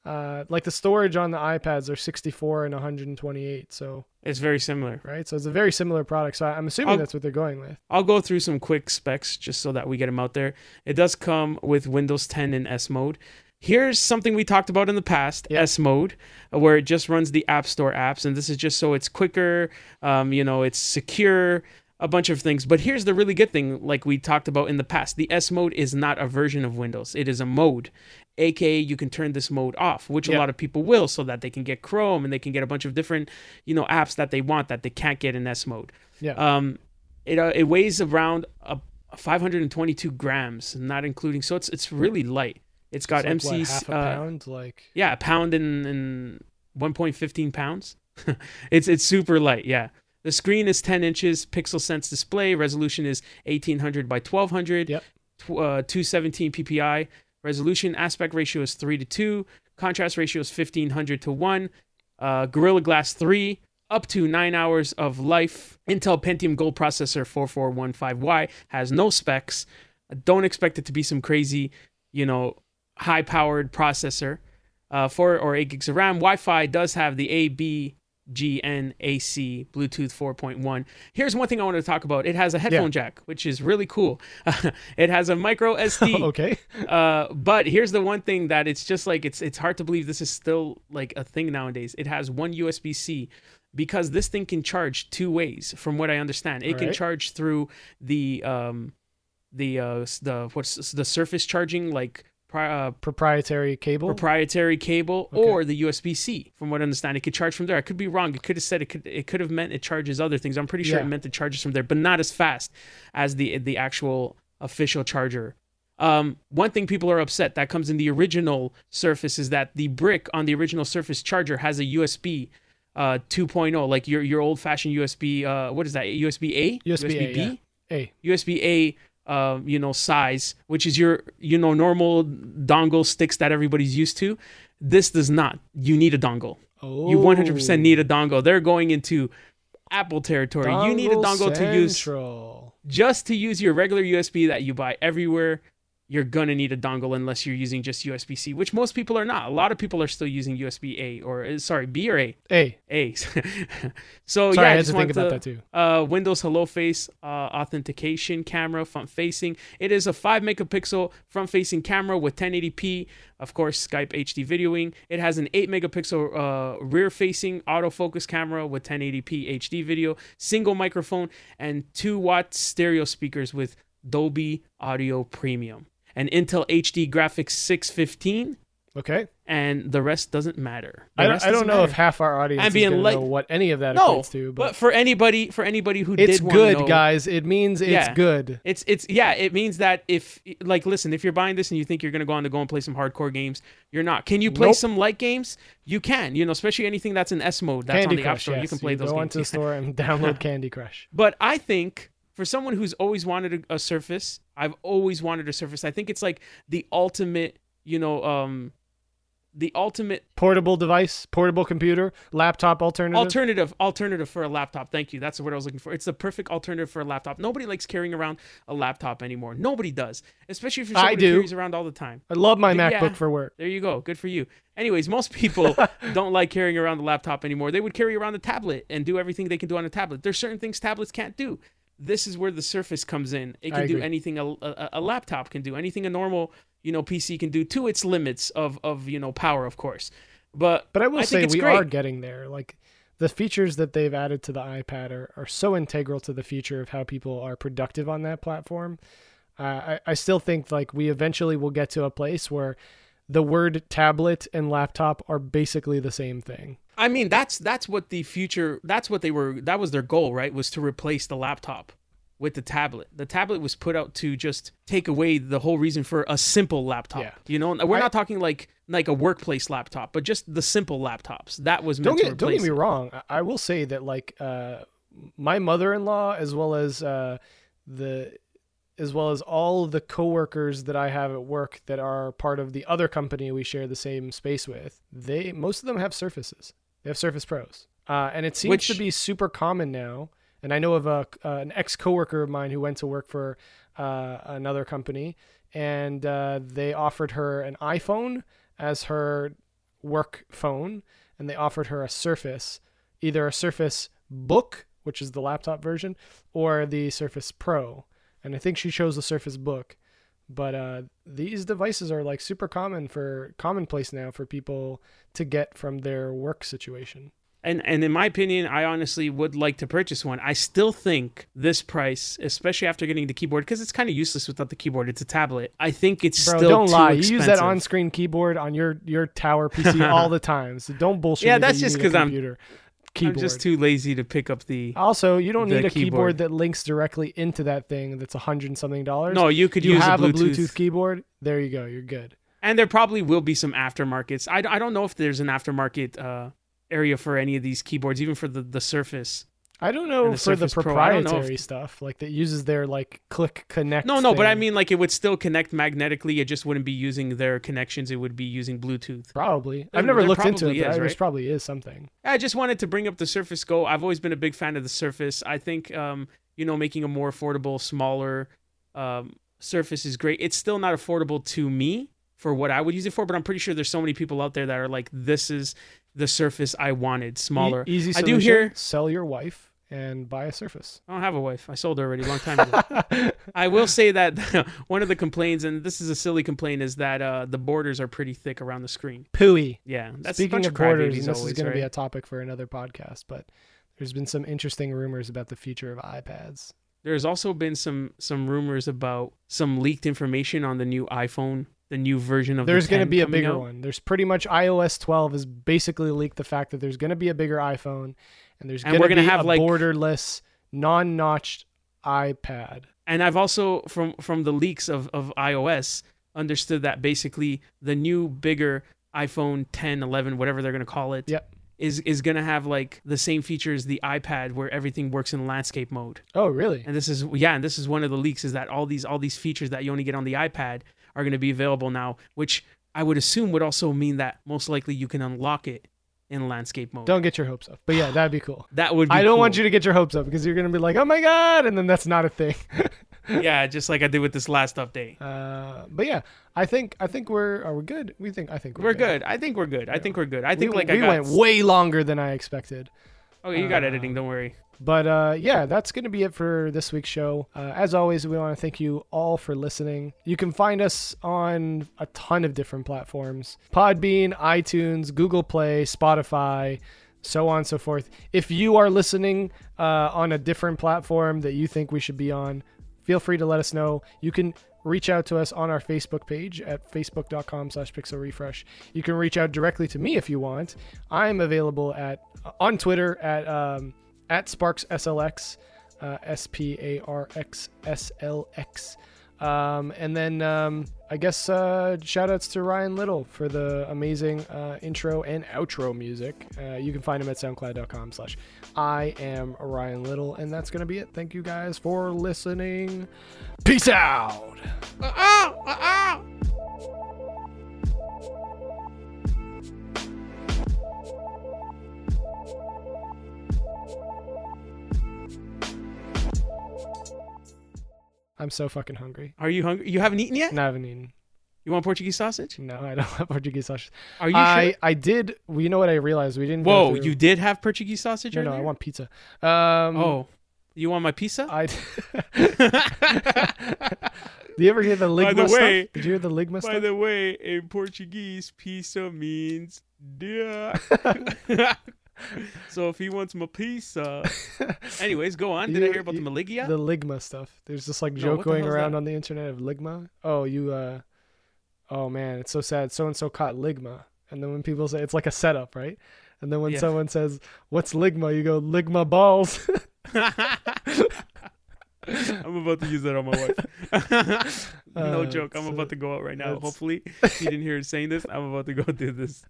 Uh, like the storage on the iPads are 64 and 128. So It's very similar. right, so it's a very similar product. So I'm assuming I'll- that's what they're going with. I'll go through some quick specs just so that we get them out there. It does come with Windows 10 in S mode. Here's something we talked about in the past, Yep. S mode, where it just runs the App Store apps, and this is just so it's quicker, um, you know, it's secure, a bunch of things. But here's the really good thing, like we talked about in the past, the S mode is not a version of Windows; it is a mode. AKA, you can turn this mode off, which a lot of people will, so that they can get Chrome and they can get a bunch of different, you know, apps that they want that they can't get in S mode. Yeah. Um, it uh, it weighs around a 522 grams, not including. So it's it's really light. It's got It's like, MC what, half a uh, pound. Like yeah, a pound and and 1.15 pounds. it's it's super light. Yeah. The screen is 10 inches, PixelSense display. Resolution is 1800 by 1200. Yep. Uh, 217 ppi. Resolution aspect ratio is 3 to 2. Contrast ratio is 1500 to 1. Uh, Gorilla Glass 3, up to 9 hours of life. Intel Pentium Gold processor 4415Y has no specs. Don't expect it to be some crazy, you know, high powered processor. Uh, 4 or 8 gigs of RAM. Wi Fi does have the ABGNAC Bluetooth 4.1. Here's one thing I want to talk about it has a headphone jack, which is really cool. it has a micro SD. okay, Uh, but here's the one thing that it's just like it's it's hard to believe this is still like a thing nowadays. It has one USB C because this thing can charge two ways, from what I understand. It can Alright. charge through the um the uh the what's the surface charging like uh, proprietary cable. proprietary cable Okay. or the USB C. From what I understand, it could charge from there. I could be wrong. It could have said it could. It could have meant it charges other things. I'm pretty sure Yeah. it meant it charges from there, but not as fast as the the actual official charger. Um, one thing people are upset that comes in the original Surface is that the brick on the original Surface charger has a USB uh 2.0, like your your old fashioned USB. Uh, what is that? USB A? USB A, B? yeah. hey, USB A, uh, you know, size, which is your, you know, normal dongle sticks that everybody's used to. This does not. You need a dongle. oh, You 100% need a dongle. They're going into Apple territory. you need a dongle to use just to use your regular USB that you buy everywhere. You're gonna need a dongle unless you're using just USB C, which most people are not. A lot of people are still using USB A or uh, sorry B or A. Hey, A. so sorry, yeah, I had just to think about that too. uh, Windows Hello Face uh, authentication camera, front facing. It is a 5 megapixel front facing camera with 1080p, of course, Skype HD videoing. It has an 8 megapixel uh, rear facing autofocus camera with 1080p HD video, single microphone, and 2 watt stereo speakers with Dolby Audio Premium. And Intel HD Graphics 615, Okay, and the rest doesn't matter. I rest I don't know matter. if half our audience I'm is being gonna know what any of that no, equates to, but but, for anybody, for anybody who it's did good, know- guys. It means it's Yeah. good. It's it's yeah, it means that if like listen, if you're buying this and you think you're gonna go on to go and play some hardcore games, you're not. Can you play Nope. some light games? You can, you know, especially anything that's in S mode that's Candy on the App Store. yes. You can play those games. go games. onto the store and download Candy Crush. But I think for someone who's always wanted a, a Surface, I've always wanted a Surface. I think it's like the ultimate, you know, um, the ultimate Portable device, portable computer, laptop alternative. alternative alternative for a laptop. Thank you. That's what i was looking for. It's the perfect alternative for a laptop. Nobody likes carrying around a laptop anymore. Nobody does especially if you're I do. carries around all the time. I love my Yeah. MacBook for work. there you go. Good for you. Anyways most people don't like carrying around the laptop anymore. They would carry around the tablet and do everything they can do on a tablet. There's certain things tablets can't do this is where the surface comes in it I can do agree. anything a, a, a laptop can do anything a normal you know PC can do to its limits of of you know power, of course. But But I will I say we great. are getting there. Like the features that they've added to the iPad are, are so integral to the future of how people are productive on that platform. Uh, I, I still think like we eventually will get to a place where the word tablet and laptop are basically the same thing. I mean, that's that's what the future. That's what they were. That was their goal, right? Was to replace the laptop with the tablet. The tablet was put out to just take away the whole reason for a simple laptop. Yeah. You know, we're I- not talking like like a workplace laptop, but just the simple laptops. That was meant Don't to get don't get me wrong. I- I will say that like uh, my mother-in-law as well as uh, the as well as all the coworkers that I have at work that are part of the other company we share the same space with. They most of them have Surfaces. They have Surface Pros, uh, and it seems Which- to be super common now. And I know of a uh, an ex coworker of mine who went to work for uh, another company, and uh, they offered her an iPhone as her work phone, and they offered her a Surface, either a Surface Book, which is the laptop version, or the Surface Pro. And I think she chose the Surface Book. But uh, these devices are like super common for commonplace now for people to get from their work situation. and and in my opinion, I honestly would like to purchase one. I still think this price, especially after getting the keyboard, because it's kind of useless without the keyboard. It's a tablet. I think it's Bro, still don't lie. You use that on-screen keyboard on your your tower PC all the time. So don't bullshit. Yeah, that's just because I'm- computer. I'm just too lazy to pick up the. Also, you don't the need a keyboard. keyboard that links directly into that thing that's a hundred and something dollars. No, you could you use have a a Bluetooth. Bluetooth keyboard. There you go. You're good. and there probably will be some aftermarkets. I, I don't know if there's an aftermarket uh, area for any of these keyboards, even for the the Surface. I don't know the for the Surface Pro, I don't know if- proprietary stuff like that uses their like click connect. No, no, but I mean like it would still connect magnetically. It just wouldn't be using their connections. It would be using Bluetooth. probably. I've never there looked into it. is, there probably is something. I just wanted to bring up the Surface Go. I've always been a big fan of the Surface. I think um, you know making a more affordable, smaller um, Surface is great. It's still not affordable to me for what I would use it for, but I'm pretty sure there's so many people out there that are like, this is the Surface I wanted, smaller. E- easy I solution. do hear- sell your wife and buy a Surface. I don't have a wife. I sold her already a long time ago. I will say that one of the complaints, and this is a silly complaint, is that uh, the borders are pretty thick around the screen. Pooey. Yeah, that's a Speaking of of borders, this always, is going to be a topic for another podcast, but there's been some interesting rumors about the future of iPads. There's also been some some rumors about some leaked information on the new iPhone, the new version of. There's going to be a bigger one. There's pretty much iOS 12 has basically leaked the fact that there's going to be a bigger iPhone, and there's going to be have, a like- borderless, non-notched iPad. And I've also from from the leaks of of iOS understood that basically the new bigger iPhone 10, 11, whatever they're going to call it, Yep. is is going to have like the same features the iPad where everything works in landscape mode. Oh, really? And this is yeah, and this is one of the leaks is that all these all these features that you only get on the iPad are going to be available now, which I would assume would also mean that most likely you can unlock it in landscape mode. Don't get your hopes up. But yeah, that'd be cool. that would be I don't cool. want you to get your hopes up because you're going to be like, "Oh my god," and then that's not a thing. yeah, just like I did with this last update. Uh, but yeah, I think I think we're are we good? We think I think we're, We're good. I think we're good. I think we're good. I think we, like we I got. went way longer than I expected. Oh, you got uh, editing. Don't worry. But uh, yeah, that's going to be it for this week's show. Uh, as always, we want to thank you all for listening. You can find us on a ton of different platforms Podbean, iTunes, Google Play, Spotify, so on and so forth. If you are listening uh, on a different platform that you think we should be on, feel free to let us know. You can reach out to us on our Facebook page at facebook.com slash pixel refresh. You can reach out directly to me if you want. I'm available at on Twitter at um, at Sparx SLX, uh, S P A R X S L X. Um, and then um, I guess uh, shout outs to Ryan Little for the amazing uh, intro and outro music. Uh, you can find him at soundcloud.com slash I am Ryan Little. And that's going to be it. Thank you guys for listening. Peace out. I'm so fucking hungry. Are you hungry? You haven't eaten yet? No, I haven't eaten. You want Portuguese sausage? No, I don't have Portuguese sausage. Are you I, sure? I did. Well, you know what I realized? We didn't. Whoa, you did have Portuguese sausage No, no, I want pizza. Um, Oh, You want my pizza? I. Do you ever hear the ligma By the way- stuff? Did you hear the ligma By stuff? the way, in Portuguese, pizza means dear. so if he wants my pizza. Anyways, go on. Did I hear about the you- Maligia? The ligma stuff. There's this like joke the going around that? on the internet of ligma. Oh, you uh oh man, it's so sad. So and so caught ligma. And then when people say it's like a setup, right? And then when Yeah. someone says, "What's ligma?" you go, "Ligma balls." I'm about to use that on my wife. no Uh, joke. I'm about to go out right now. Hopefully, he didn't hear us saying this. I'm about to go do this.